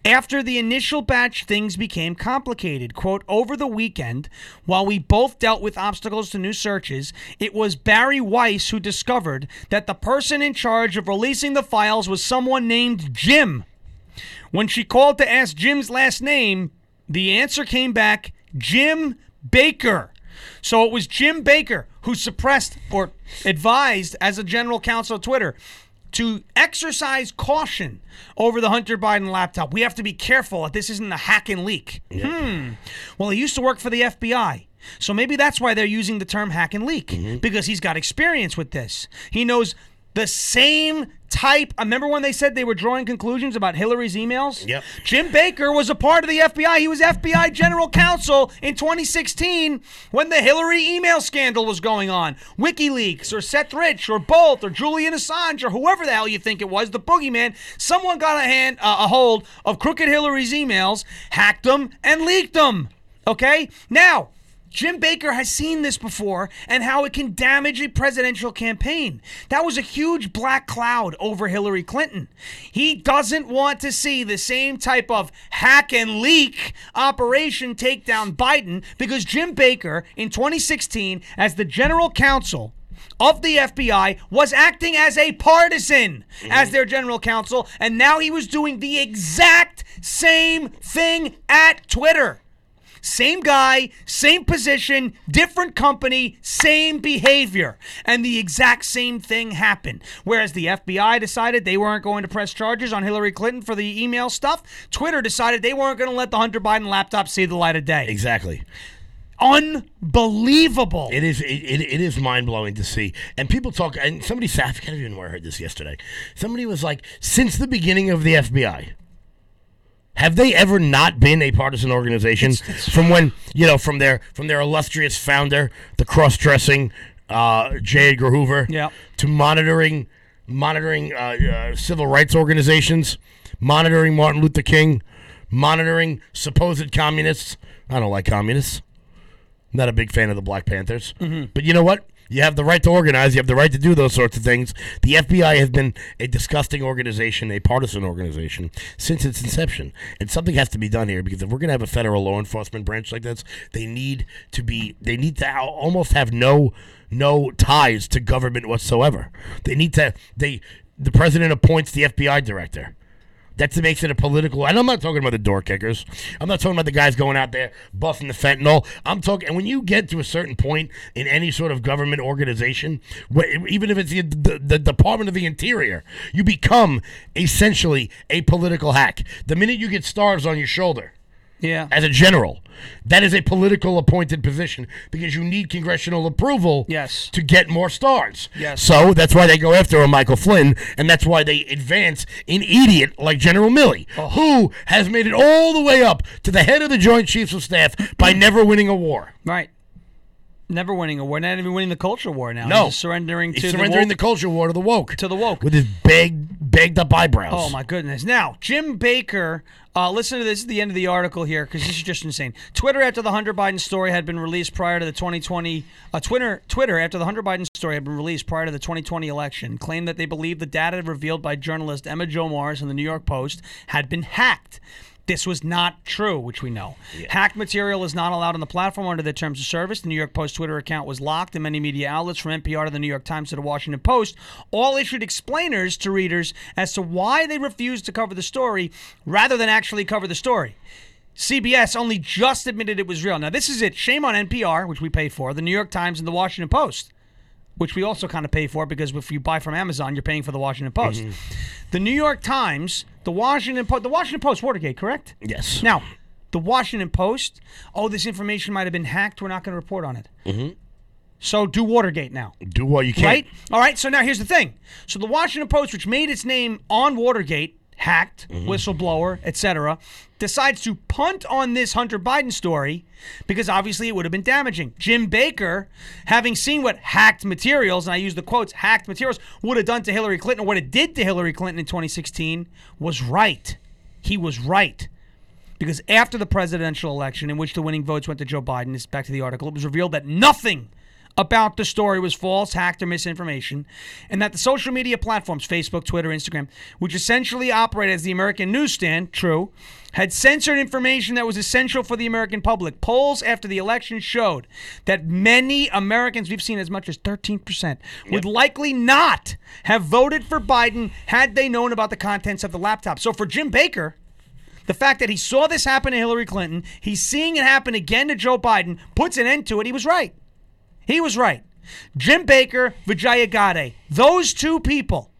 after the initial batch, things became complicated. Quote, over the weekend, while we both dealt with obstacles to new searches, it was Bari Weiss who discovered that the person in charge of releasing the files was someone named Jim. When she called to ask Jim's last name, the answer came back Jim Baker. So it was Jim Baker who suppressed or advised, as a general counsel of Twitter, to exercise caution over the Hunter Biden laptop. We have to be careful that this isn't a hack and leak. Hmm. Well, he used to work for the FBI. So maybe that's why they're using the term hack and leak because he's got experience with this. He knows the same type. I remember when they said they were drawing conclusions about Hillary's emails? Yep. Jim Baker was a part of the FBI. He was FBI general counsel in 2016 when the Hillary email scandal was going on. WikiLeaks or Seth Rich or both or Julian Assange or whoever the hell you think it was, the boogeyman, someone got a hand uh, a hold of crooked Hillary's emails, hacked them and leaked them. Okay? Now, Jim Baker has seen this before and how it can damage a presidential campaign. That was a huge black cloud over Hillary Clinton. He doesn't want to see the same type of hack and leak operation take down Biden because Jim Baker in 2016, as the general counsel, of the FBI was acting as a partisan mm-hmm. as their general counsel, and now he was doing the exact same thing at Twitter. Same guy, same position, different company, same behavior. And the exact same thing happened. Whereas the FBI decided they weren't going to press charges on Hillary Clinton for the email stuff, Twitter decided they weren't going to let the Hunter Biden laptop see the light of day. Exactly. Unbelievable. It is it, it, it is mind blowing to see, and people talk. And somebody I can't even where I heard this yesterday. Somebody was like, since the beginning of the FBI, have they ever not been a partisan organization? from when you know, from their from their illustrious founder, the cross dressing uh, J. Edgar Hoover, Yeah. to monitoring monitoring uh, uh, civil rights organizations, monitoring Martin Luther King, monitoring supposed communists. I don't like communists. Not a big fan of the Black Panthers. But you know what? You have the right to organize. You have the right to do those sorts of things. The FBI has been a disgusting organization, a partisan organization, since its inception. And something has to be done here because if we're going to have a federal law enforcement branch like this, they need to be. They need to almost have no no ties to government whatsoever. They need to. They the president appoints the FBI director. That makes it a political. And I'm not talking about the door kickers. I'm not talking about the guys going out there buffing the fentanyl. I'm talking. And when you get to a certain point in any sort of government organization, wh- even if it's the, the, the Department of the Interior, you become essentially a political hack. The minute you get stars on your shoulder Yeah. as a general, that is a political appointed position because you need congressional approval Yes. to get more stars. Yes. So that's why they go after a Michael Flynn, and that's why they advance an idiot like General Milley, Oh. who has made it all the way up to the head of the Joint Chiefs of Staff by hmm. never winning a war. Right. Never winning a war. Not even winning the culture war now. No. He's surrendering He's to surrendering the, the culture war to the woke. to the woke. with his big, bagged up eyebrows. Oh my goodness! Now Jim Baker, uh, listen to this at the end of the article here because this is just insane. Twitter after the Hunter Biden story had been released prior to the 2020. Uh, Twitter Twitter after the Hunter Biden story had been released prior to the 2020 election claimed that they believed the data revealed by journalist Emma-Jo Morris in the New York Post had been hacked. This was not true, which we know. Hacked material is not allowed on the platform under the terms of service. The New York Post Twitter account was locked, and many media outlets, from NPR to the New York Times to the Washington Post, all issued explainers to readers as to why they refused to cover the story rather than actually cover the story. CBS only just admitted it was real. Now, this is it. Shame on NPR, which we pay for, the New York Times, and the Washington Post which we also kind of pay for because if you buy from Amazon, you're paying for the Washington Post. Mm-hmm. The New York Times, the Washington Post, the Washington Post, Watergate, correct? Yes. Now, the Washington Post, oh, this information might have been hacked. We're not going to report on it. Mm-hmm. So do Watergate now. Do what you can. Right? All right. So now here's the thing. So the Washington Post, which made its name on Watergate, hacked, mm-hmm. whistleblower, etc., decides to punt on this Hunter Biden story because obviously it would have been damaging. Jim Baker, having seen what hacked materials, and I use the quotes, hacked materials, would have done to Hillary Clinton, or what it did to Hillary Clinton in 2016, was right. He was right. Because after the presidential election, in which the winning votes went to Joe Biden, is back to the article, it was revealed that nothing about the story was false, hacked, or misinformation, and that the social media platforms, Facebook, Twitter, Instagram, which essentially operate as the American newsstand, true, had censored information that was essential for the American public. Polls after the election showed that many Americans, we've seen as much as 13%, would likely not have voted for Biden had they known about the contents of the laptop. So for Jim Baker, the fact that he saw this happen to Hillary Clinton, he's seeing it happen again to Joe Biden, puts an end to it. He was right. He was right. Jim Baker, Vijaya Gade, those two people,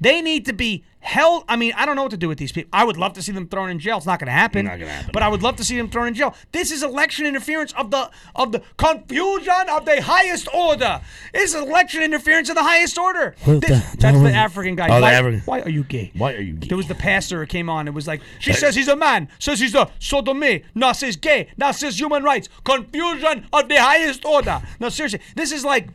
they need to be held. I mean, I don't know what to do with these people. I would love to see them thrown in jail. It's not going to happen. Not gonna happen. But I would love to see them thrown in jail. This is election interference of the of the confusion of the highest order. This is election interference of the highest order. This- the- that's the African guy. Oh, the why, African- why are you gay? Why are you gay? There was the pastor who came on. It was like she says he's a man, says he's a sodomy, now says gay, now says human rights. Confusion of the highest order. No, seriously, this is like.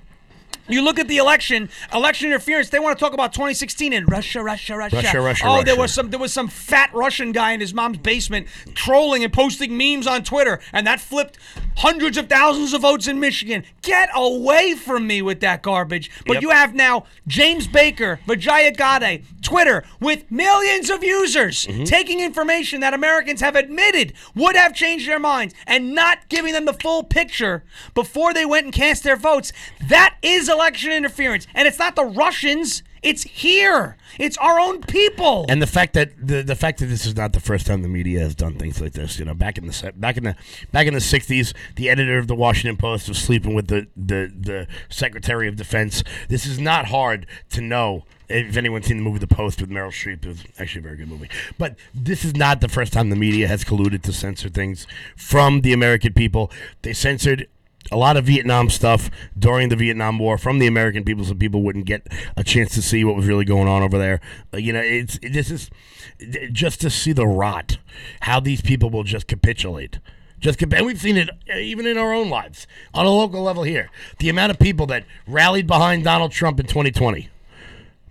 You look at the election, election interference. They want to talk about 2016 in Russia, Russia, Russia. Russia, Russia, Oh, there was some, there was some fat Russian guy in his mom's basement trolling and posting memes on Twitter, and that flipped hundreds of thousands of votes in Michigan. Get away from me with that garbage. But Yep. you have now James Baker, Vijaya Gade, Twitter with millions of users Mm-hmm. taking information that Americans have admitted would have changed their minds and not giving them the full picture before they went and cast their votes. That is election interference. And it's not the Russians, it's here. It's our own people. And the fact that the the fact that this is not the first time the media has done things like this, you know, back in the back in the back in the '60s, the editor of the Washington Post was sleeping with the the the Secretary of Defense. This is not hard to know. If anyone's seen the movie The Post with Meryl Streep, it was actually a very good movie. But this is not the first time the media has colluded to censor things from the American people. They censored a lot of Vietnam stuff during the Vietnam War from the American people, so people wouldn't get a chance to see what was really going on over there. Uh, you know, it's it, this is just to see the rot, how these people will just capitulate. Just and we've seen it uh, even in our own lives on a local level here. The amount of people that rallied behind Donald Trump in 2020,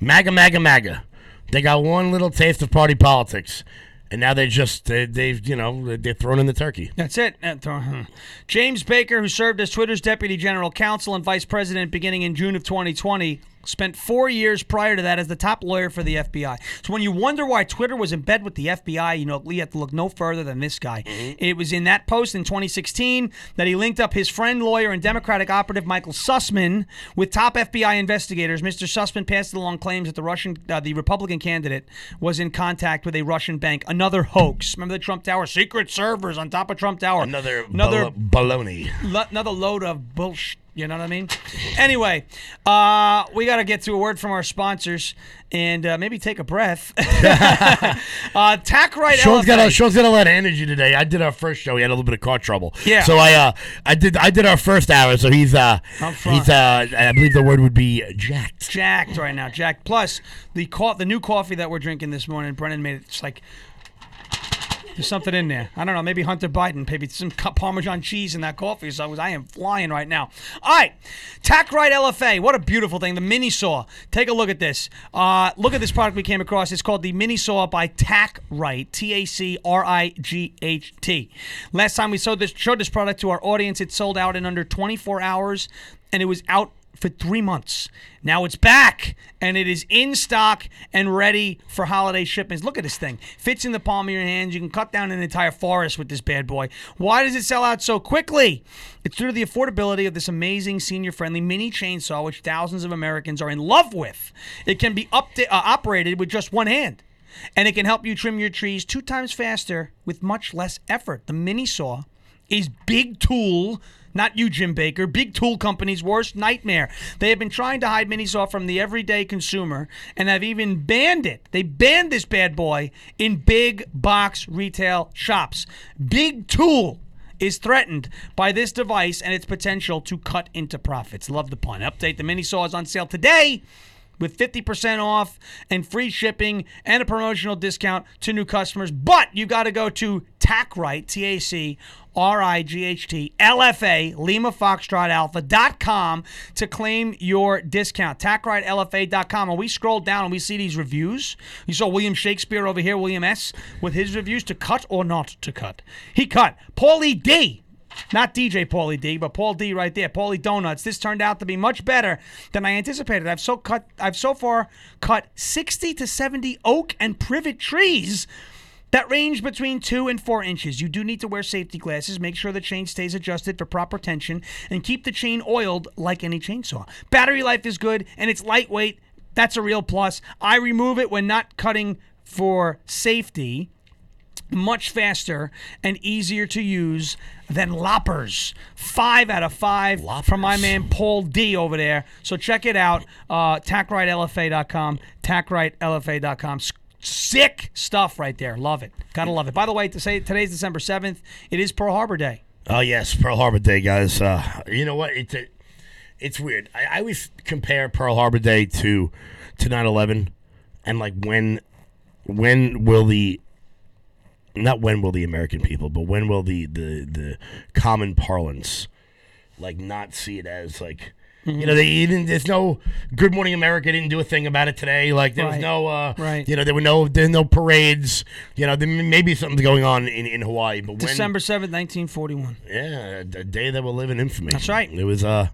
MAGA, MAGA, MAGA. They got one little taste of party politics. And now they just they, they've you know they're thrown in the turkey. That's it. Uh, hmm. James Baker, who served as Twitter's deputy general counsel and vice president beginning in June of 2020, spent four years prior to that as the top lawyer for the FBI. So when you wonder why Twitter was in bed with the FBI, you know you have to look no further than this guy. It was in that post in 2016 that he linked up his friend, lawyer, and Democratic operative Michael Sussmann with top FBI investigators. Mr. Sussmann passed along claims that the Russian, uh, the Republican candidate, was in contact with a Russian bank. Another hoax. Remember the Trump Tower? Secret servers on top of Trump Tower. Another another bal- baloney. lo- another load of bullshit. You know what I mean? Anyway, uh, we got to get to a word from our sponsors and uh, maybe take a breath. uh, TacRight Sean's got a Sean's got a lot of energy today. I did our first show. He had a little bit of car trouble. Yeah. So I uh I did I did our first hour. So he's uh he's uh I believe the word would be jacked. jacked right now, jacked. Plus the co- the new coffee that we're drinking this morning, Brennan made it. It's like there's something in there. I don't know. Maybe Hunter Biden. Maybe some Parmesan cheese in that coffee. So I, was, I am flying right now. All right, TacRight LFA. What a beautiful thing. The mini saw. Take a look at this. Uh, look at this product we came across. It's called the Mini Saw by Tack Right. T A C R I G H T. Last time we showed this showed this product to our audience, it sold out in under 24 hours, and it was out for three months. Now it's back and it is in stock and ready for holiday shipments. Look at this thing. Fits in the palm of your hands. You can cut down an entire forest with this bad boy. Why does it sell out so quickly? It's due to the affordability of this amazing senior friendly mini chainsaw, which thousands of Americans are in love with. It can be up uh, operated with just one hand. And it can help you trim your trees two times faster with much less effort. The mini saw is big tool not you, Jim Baker. Big tool company's worst nightmare. They have been trying to hide Minisaw from the everyday consumer and have even banned it. They banned this bad boy in big box retail shops. Big tool is threatened by this device and its potential to cut into profits. Love the pun. Update the Minisaw is on sale today with 50% off and free shipping and a promotional discount to new customers. But you got to go to TACRIGHT, T A C R I G H T, LFA, Lima Foxtrot Alpha.com to claim your discount. TACRIGHTLFA.com. And we scroll down and we see these reviews. You saw William Shakespeare over here, William S., with his reviews to cut or not to cut. He cut. Paulie D. Not DJ Paulie D, but Paul D right there. Paulie Donuts. This turned out to be much better than I anticipated. I've so cut I've so far cut 60 to 70 oak and privet trees that range between two and four inches. You do need to wear safety glasses. Make sure the chain stays adjusted for proper tension and keep the chain oiled like any chainsaw. Battery life is good and it's lightweight. That's a real plus. I remove it when not cutting for safety much faster and easier to use than loppers. Five out of five from my man Paul D over there. So check it out. Uh, TacRightLFA.com. TacRightLFA.com. Sick stuff right there. Love it. Gotta love it. By the way, to say today's December seventh. It is Pearl Harbor Day. Oh yes, Pearl Harbor Day, guys. Uh, you know what? It's a, it's weird. I, I always compare Pearl Harbor Day to to 9/11, and like when when will the not when will the American people, but when will the the the common parlance like not see it as like. You know, they even there's no Good Morning America didn't do a thing about it today. Like there was Right. no, uh, Right. you know, there were no there were no parades. You know, there may be something going on in, in Hawaii, but December seventh, nineteen forty one. yeah, a day that will live in infamy. That's right. It was uh,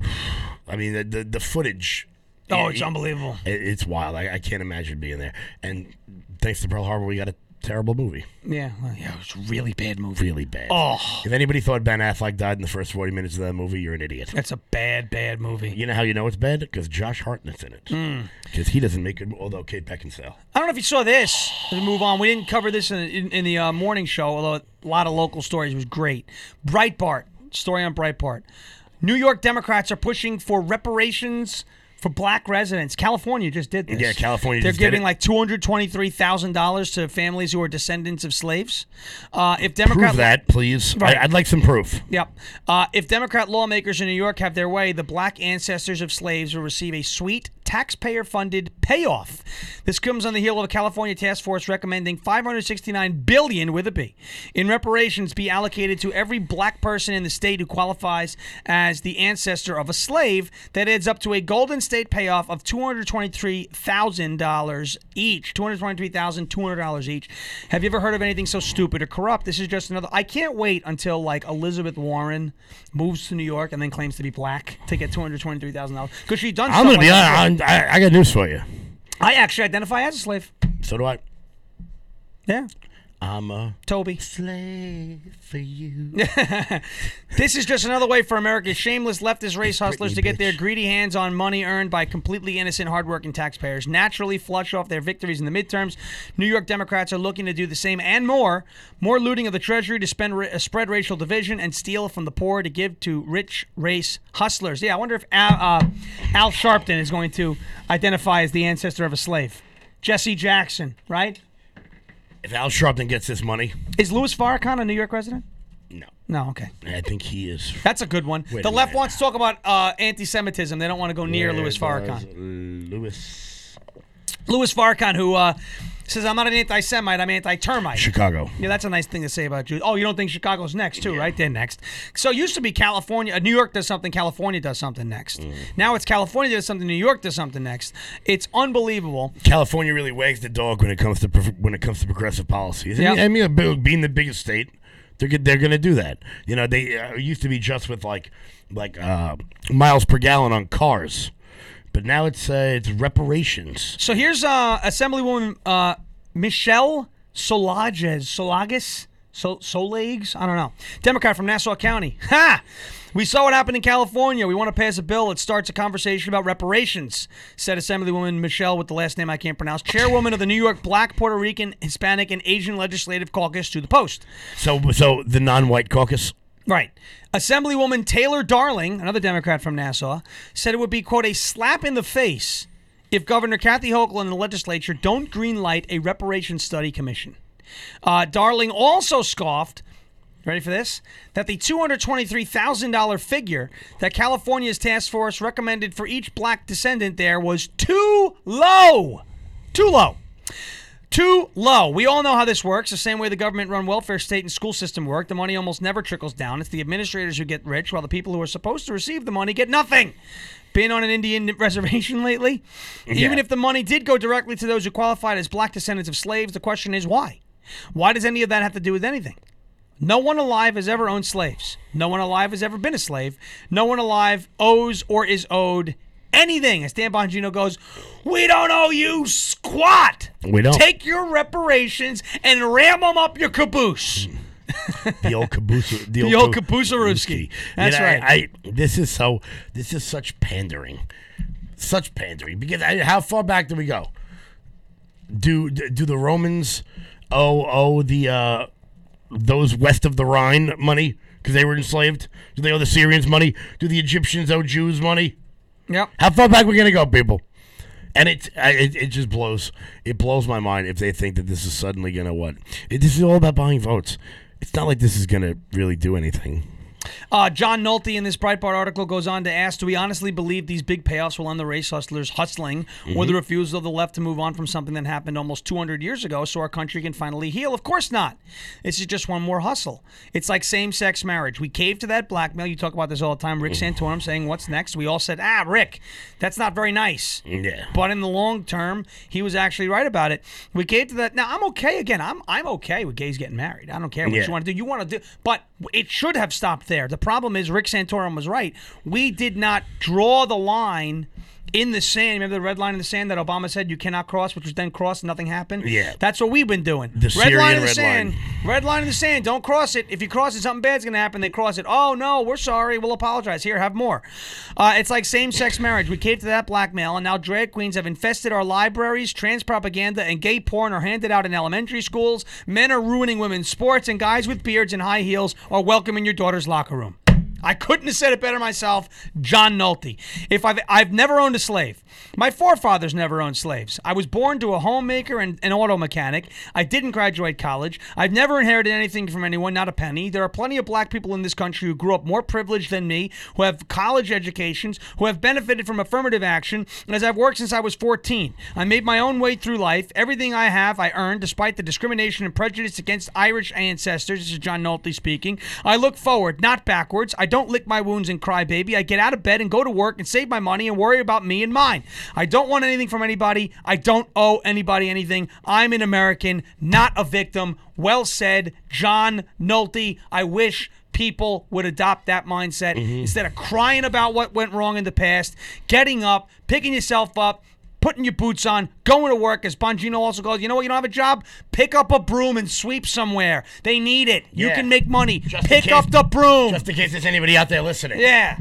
I mean the the, the footage. Oh, it- it's unbelievable. it- it's wild. I, I can't imagine being there. And thanks to Pearl Harbor, we got a terrible movie. Yeah, well, yeah, it was a really bad movie. Really bad. Oh, If anybody thought Ben Affleck died in the first forty minutes of that movie, you're an idiot. that's a bad, bad movie. You know how you know it's bad? Because Josh Hartnett's in it. Hmm. Because he doesn't make it. Although Kate Beckinsale. I don't know if you saw this. Let's move on. We didn't cover this in, in, in the uh, morning show, although a lot of local stories was great. Breitbart story on Breitbart. New York Democrats are pushing for reparations for black residents. California just did this. Yeah, California They're just did giving like two hundred twenty-three thousand dollars to families who are descendants of slaves. Uh, if Democrat Prove that, please. Right. I, I'd like some proof. Yep. Uh, if Democrat lawmakers in New York have their way, the black ancestors of slaves will receive a sweet taxpayer funded payoff. This comes on the heel of a California task force recommending 569 billion, with a B in reparations be allocated to every black person in the state who qualifies as the ancestor of a slave. That adds up to a Golden State payoff of $223,000 each. $223,200 each. Have you ever heard of anything so stupid or corrupt? This is just another. I can't wait until like Elizabeth Warren moves to New York and then claims to be black to get $223,000 because she's done I'm gonna be like honest. I, I got news for you. I actually identify as a slave. So do I. Yeah. I'm a Toby. slave for you. This is just another way for America's shameless leftist race hustlers to get their greedy hands on money earned by completely innocent, hardworking taxpayers. Naturally flush off their victories in the midterms. New York Democrats are looking to do the same and more. More looting of the Treasury to spend, uh, spread racial division and steal from the poor to give to rich race hustlers. Yeah, I wonder if Al, uh, Al Sharpton is going to identify as the ancestor of a slave. Jesse Jackson, right? If Al Sharpton gets this money, Is Louis Farrakhan a New York resident? no. No, okay. I think he is. That's a good one. Wait the a left minute. wants to talk about uh, anti-Semitism. They don't want to go near Where Louis Farrakhan. Louis. Louis Farrakhan, who uh, says, "I'm not an anti-Semite. I'm anti-termite." Chicago. Yeah, that's a nice thing to say about Jews. Oh, you don't think Chicago's next too, right? They're next. So it used to be California. uh, New York does something. California does something next. Mm. Now it's California does something. New York does something next. It's unbelievable. California really wags the dog when it comes to when it comes to progressive policies. Yeah. I mean, being the biggest state, they're they're going to do that. You know, they uh, used to be just with like like uh, miles per gallon on cars, but now it's uh, it's reparations. So here's uh, Assemblywoman uh, Michelle Solages, Solages, Sol- I don't know. Democrat from Nassau County. Ha! We saw what happened in California. We want to pass a bill that starts a conversation about reparations, said Assemblywoman Michelle with the last name I can't pronounce, chairwoman of the New York Black, Puerto Rican, Hispanic, and Asian Legislative Caucus to the Post. So so the non-white caucus. Right. Assemblywoman Taylor Darling, another Democrat from Nassau, said it would be, quote, a slap in the face if Governor Kathy Hochul and the legislature don't greenlight a reparations study commission. Uh, Darling also scoffed, ready for this, that the $223,000 figure that California's task force recommended for each black descendant there was too low. Too low too low. We all know how this works. The same way the government run welfare state and school system work. The money almost never trickles down. It's the administrators who get rich, while the people who are supposed to receive the money get nothing. Been on an Indian reservation lately? Even if the money did go directly to those who qualified as black descendants of slaves, the question is why? Why does any of that have to do with anything? No one alive has ever owned slaves. No one alive has ever been a slave. No one alive owes or is owed anything. As Dan Bongino goes, we don't owe you squat. We don't. Take your reparations and ram them up your caboose. the old caboose, the, The old ca- caboose-a-rooski. That's You know, right. I, I this is so this is such pandering, such pandering. Because I, how far back do we go? Do do the Romans owe owe the uh, those west of the Rhine money because they were enslaved? Do they owe the Syrians money? Do the Egyptians owe Jews money? Yep. How far back we gonna go, people? And it, it it just blows it blows my mind if they think that this is suddenly gonna what? This is all about buying votes. It's not like this is gonna really do anything. Uh, John Nolte in this Breitbart article goes on to ask Do we honestly believe these big payoffs will end the race hustlers hustling or the refusal of the left to move on from something that happened almost 200 years ago so our country can finally heal? Of course not. This is just one more hustle. It's like same sex marriage. We caved to that blackmail. You talk about this all the time. Rick Santorum saying, What's next? We all said, Ah, Rick, that's not very nice. Yeah. But in the long term, he was actually right about it. We gave to that. Now I'm okay again. I'm I'm okay with gays getting married. I don't care what Yeah. you want to do. You want to do, but it should have stopped there. The problem is Rick Santorum was right. We did not draw the line in the sand. Remember the red line in the sand that Obama said you cannot cross, which was then crossed, and nothing happened. Yeah. that's what we've been doing. The red Syrian line in the red sand. line. Red line in the sand. Don't cross it. If you cross it, something bad's gonna happen. They cross it. Oh no, we're sorry. We'll apologize. Here, have more. Uh, it's like same-sex marriage. We caved to that blackmail, and now drag queens have infested our libraries. Trans propaganda and gay porn are handed out in elementary schools. Men are ruining women's sports, and guys with beards and high heels are welcome in your daughter's locker room. I couldn't have said it better myself. John Nolte. If I've I've never owned a slave. My forefathers never owned slaves. I was born to a homemaker and an auto mechanic. I didn't graduate college. I've never inherited anything from anyone, not a penny. There are plenty of black people in this country who grew up more privileged than me, who have college educations, who have benefited from affirmative action, and as I've worked since I was 14. I made my own way through life. Everything I have, I earned, despite the discrimination and prejudice against Irish ancestors. This is John Nolte speaking. I look forward, not backwards. I don't lick my wounds and cry baby. I get out of bed and go to work and save my money and worry about me and mine. I don't want anything from anybody. I don't owe anybody anything. I'm an American, not a victim. Well said, John Nolte. I wish people would adopt that mindset mm-hmm. instead of crying about what went wrong in the past, getting up, picking yourself up, putting your boots on, going to work. As Bongino also goes, you know what? You don't have a job? Pick up a broom and sweep somewhere. They need it. You Yeah. can make money. Just Pick case- up the broom. Just in case there's anybody out there listening. yeah.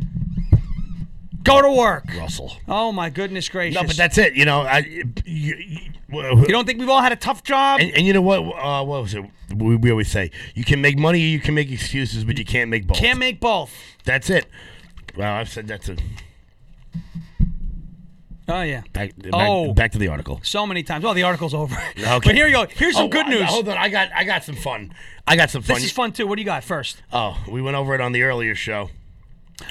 Go to work. Russell. Oh my goodness gracious! No, but that's it. You know, I, you, you, you don't think we've all had a tough job? and, and you know what? Uh, what was it? We, we always say you can make money, you can make excuses, but you can't make both. Can't make both. That's it. Well, I've said that to Oh yeah. back. Back, Oh. back to the article. So many times. Well, the article's over. Okay. But here you go. Here's some Oh, good news. Hold on, I got I got some fun. I got some fun. This is fun too. What do you got first? Oh, we went over it on the earlier show.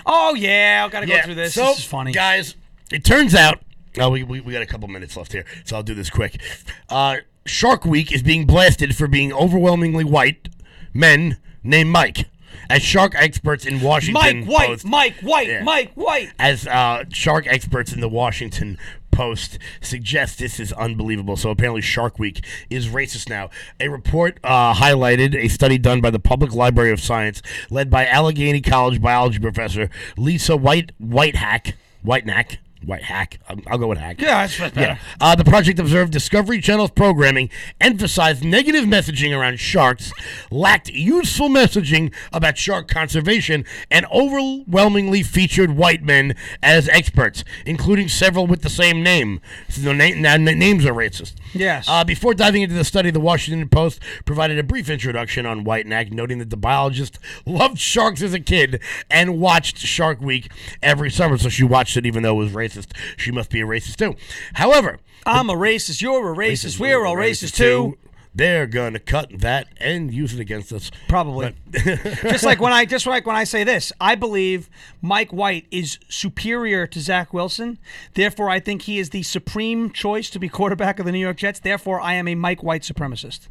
Oh yeah, I gotta go through this. So, this is funny. guys. It turns out. Oh, we, we, we got a couple minutes left here, so I'll do this quick. Uh, Shark Week is being blasted for being overwhelmingly white men named Mike. As shark experts in Washington Mike White. Post, Mike White. Yeah. Mike White. as uh, shark experts in the Washington Post suggest this is unbelievable. So apparently, Shark Week is racist now. A report uh, highlighted a study done by the Public Library of Science, led by Allegheny College biology professor Lisa White Whitehack Whitenack. White hack. I'll, I'll go with hack. Yeah, that's better. Yeah. Uh, the project observed Discovery Channel's programming emphasized negative messaging around sharks, lacked useful messaging about shark conservation, and overwhelmingly featured white men as experts, including several with the same name. So the na- na- names are racist. Yes. Uh, before diving into the study, the Washington Post provided a brief introduction on White Neck, noting that the biologist loved sharks as a kid and watched Shark Week every summer. So she watched it even though it was racist. She must be a racist too. However, I'm a racist. You're a racist. We're all racist too. They're gonna cut that and use it against us. Probably. just like when I just like when I say this, I believe Mike White is superior to Zach Wilson. Therefore, I think he is the supreme choice to be quarterback of the New York Jets. Therefore, I am a Mike White supremacist.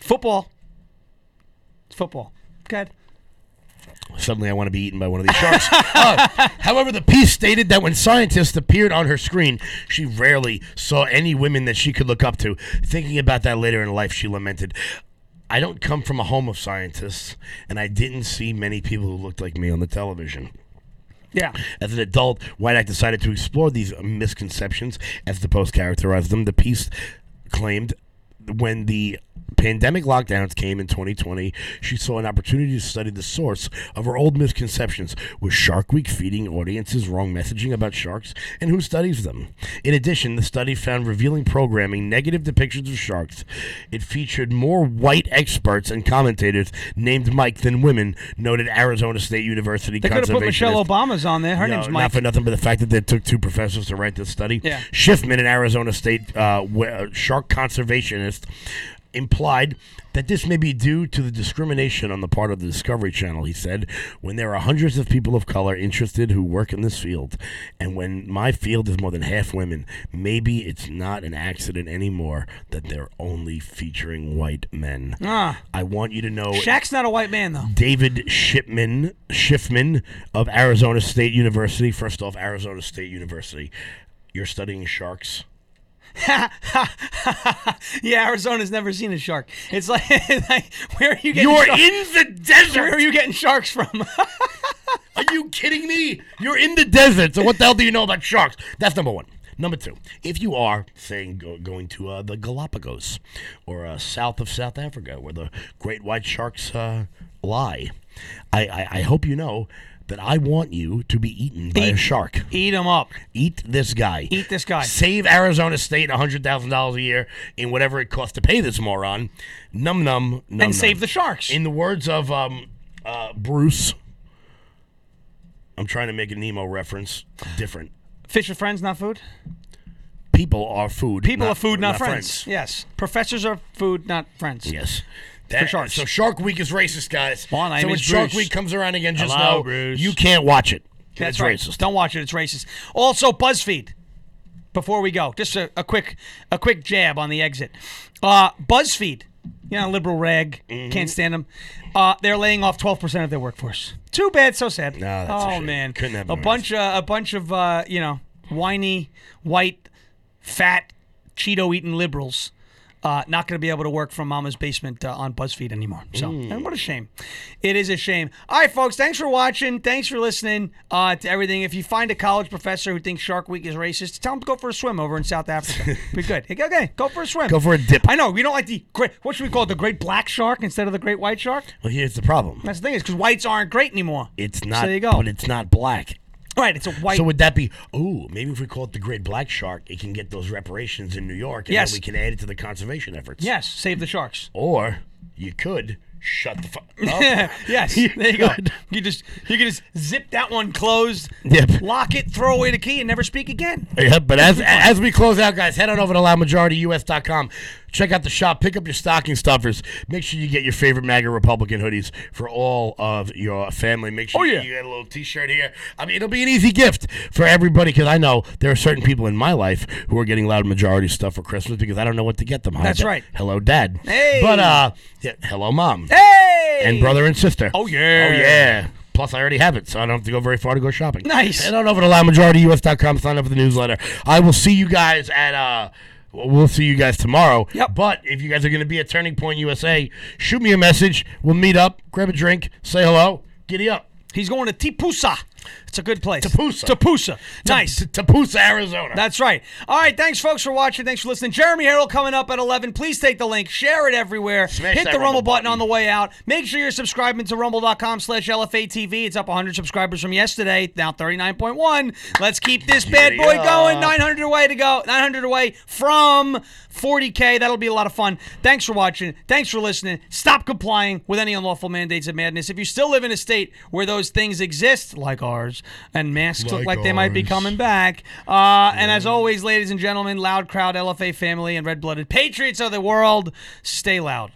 Football. It's football. Good. Suddenly, I want to be eaten by one of these sharks. Uh, however, the piece stated that when scientists appeared on her screen, she rarely saw any women that she could look up to. Thinking about that later in life, she lamented, I don't come from a home of scientists, and I didn't see many people who looked like me on the television. Yeah. As an adult, Whiteack decided to explore these misconceptions, as the Post characterized them. The piece claimed when the pandemic lockdowns came in 2020, she saw an opportunity to study the source of her old misconceptions. Was Shark Week feeding audiences wrong messaging about sharks, and who studies them? In addition, the study found revealing programming negative depictions of sharks. It featured more white experts and commentators named Mike than women, noted Arizona State University They could have put Michelle Obama's on there. Her no, name's Not Mike. for nothing, but the fact that they took two professors to write this study. Yeah. Shiffman, an Arizona State uh, uh, shark conservationist, implied that this may be due to the discrimination on the part of the Discovery Channel, he said, when there are hundreds of people of color interested who work in this field, and when my field is more than half women, maybe it's not an accident anymore that they're only featuring white men. Ah. I want you to know Shaq's not a white man though. David Shipman Shiffman of Arizona State University. First off, Arizona State University. You're studying sharks. yeah, Arizona's never seen a shark. It's like, like where are you getting? You're shark- in the desert. Where are you getting sharks from? Are you kidding me? You're in the desert. So what the hell do you know about sharks? That's number one. Number two, if you are saying go, going to uh, the Galapagos or uh, south of South Africa, where the great white sharks uh, lie, I, I, I hope you know that I want you to be eaten by a shark. Eat him up. Eat this guy. Eat this guy. Save Arizona State hundred thousand dollars a year in whatever it costs to pay this moron. Num num num. And save the sharks. In the words of um, uh, Bruce. I'm trying to make a Nemo reference. Different. Fish are friends, not food. People are food. People not- are food, not, friends. Yes. Professors are food, not friends. Yes. That, sharks. So Shark Week is racist, guys. My name so when is Shark Bruce. Week comes around again, just Hello, know Bruce. you can't watch it. That's it's right. racist. Don't watch it. It's racist. Also, BuzzFeed. Before we go, just a, a quick a quick jab on the exit. Uh, BuzzFeed, you know, liberal rag, Mm-hmm. can't stand them. Uh, they're laying off twelve percent of their workforce. Too bad, so sad. No, that's a oh man, Couldn't have a been bunch of a bunch of uh, you know whiny, white, fat, Cheeto eating liberals. Uh, not going to be able to work from Mama's basement uh, on BuzzFeed anymore. So, Mm. and what a shame. It is a shame. All right, folks. Thanks for watching. Thanks for listening uh, to everything. If you find a college professor who thinks Shark Week is racist, tell him to go for a swim over in South Africa. Be good. Okay, go for a swim. Go for a dip. I know we don't like the great. What should we call it? The great black shark instead of the great white shark. Well, here's the problem. That's the thing is because whites aren't great anymore. It's not. there you go. But it's not black. Right. It's a white. So would that be? Oh, maybe if we call it the Great Black Shark, it can get those reparations in New York, and Yes. then we can add it to the conservation efforts. yes. Save the sharks. Or you could shut the fuck oh. up. yes, there you go. You just you can just zip that one closed, Yep. lock it, throw away the key, and never speak again. Yeah, but as as we close out, guys, head on over to loudmajorityus.com. Check out the shop. Pick up your stocking stuffers. Make sure you get your favorite MAGA Republican hoodies for all of your family. Make sure Oh, yeah. you get a little T-shirt here. I mean, it'll be an easy gift for everybody because I know there are certain people in my life who are getting loud majority stuff for Christmas because I don't know what to get them. Hi, That's Dad. right. Hello, Dad. Hey. But uh, yeah, hello, Mom. Hey, And brother and sister. Oh, yeah. Oh yeah. Plus, I already have it, so I don't have to go very far to go shopping. Nice. Head on over to loudmajorityus.com. Sign up for the newsletter. I will see you guys at uh. We'll see you guys tomorrow. Yep. But if you guys are going to be at Turning Point USA, shoot me a message. We'll meet up, grab a drink, say hello, giddy up. He's going to Tipusa. It's a good place. Tapusa. Tapusa. Nice. T- Tapusa, Arizona. That's right. All right. Thanks, folks, for watching. Thanks for listening. Jeremy Harrell coming up at 11. Please take the link, share it everywhere. Smash Hit the Rumble Rumble button button. on the way out. Make sure you're subscribing to rumble.com slash LFA TV. It's up 100 subscribers from yesterday, now 39.1. Let's keep this bad boy going. 900 away to go. 900 away from 40K. That'll be a lot of fun. Thanks for watching. Thanks for listening. Stop complying with any unlawful mandates of madness. If you still live in a state where those things exist, like ours, and masks look Like like they might be coming back. Uh, and as always, ladies and gentlemen, loud crowd, LFA family, and red blooded patriots of the world, stay loud.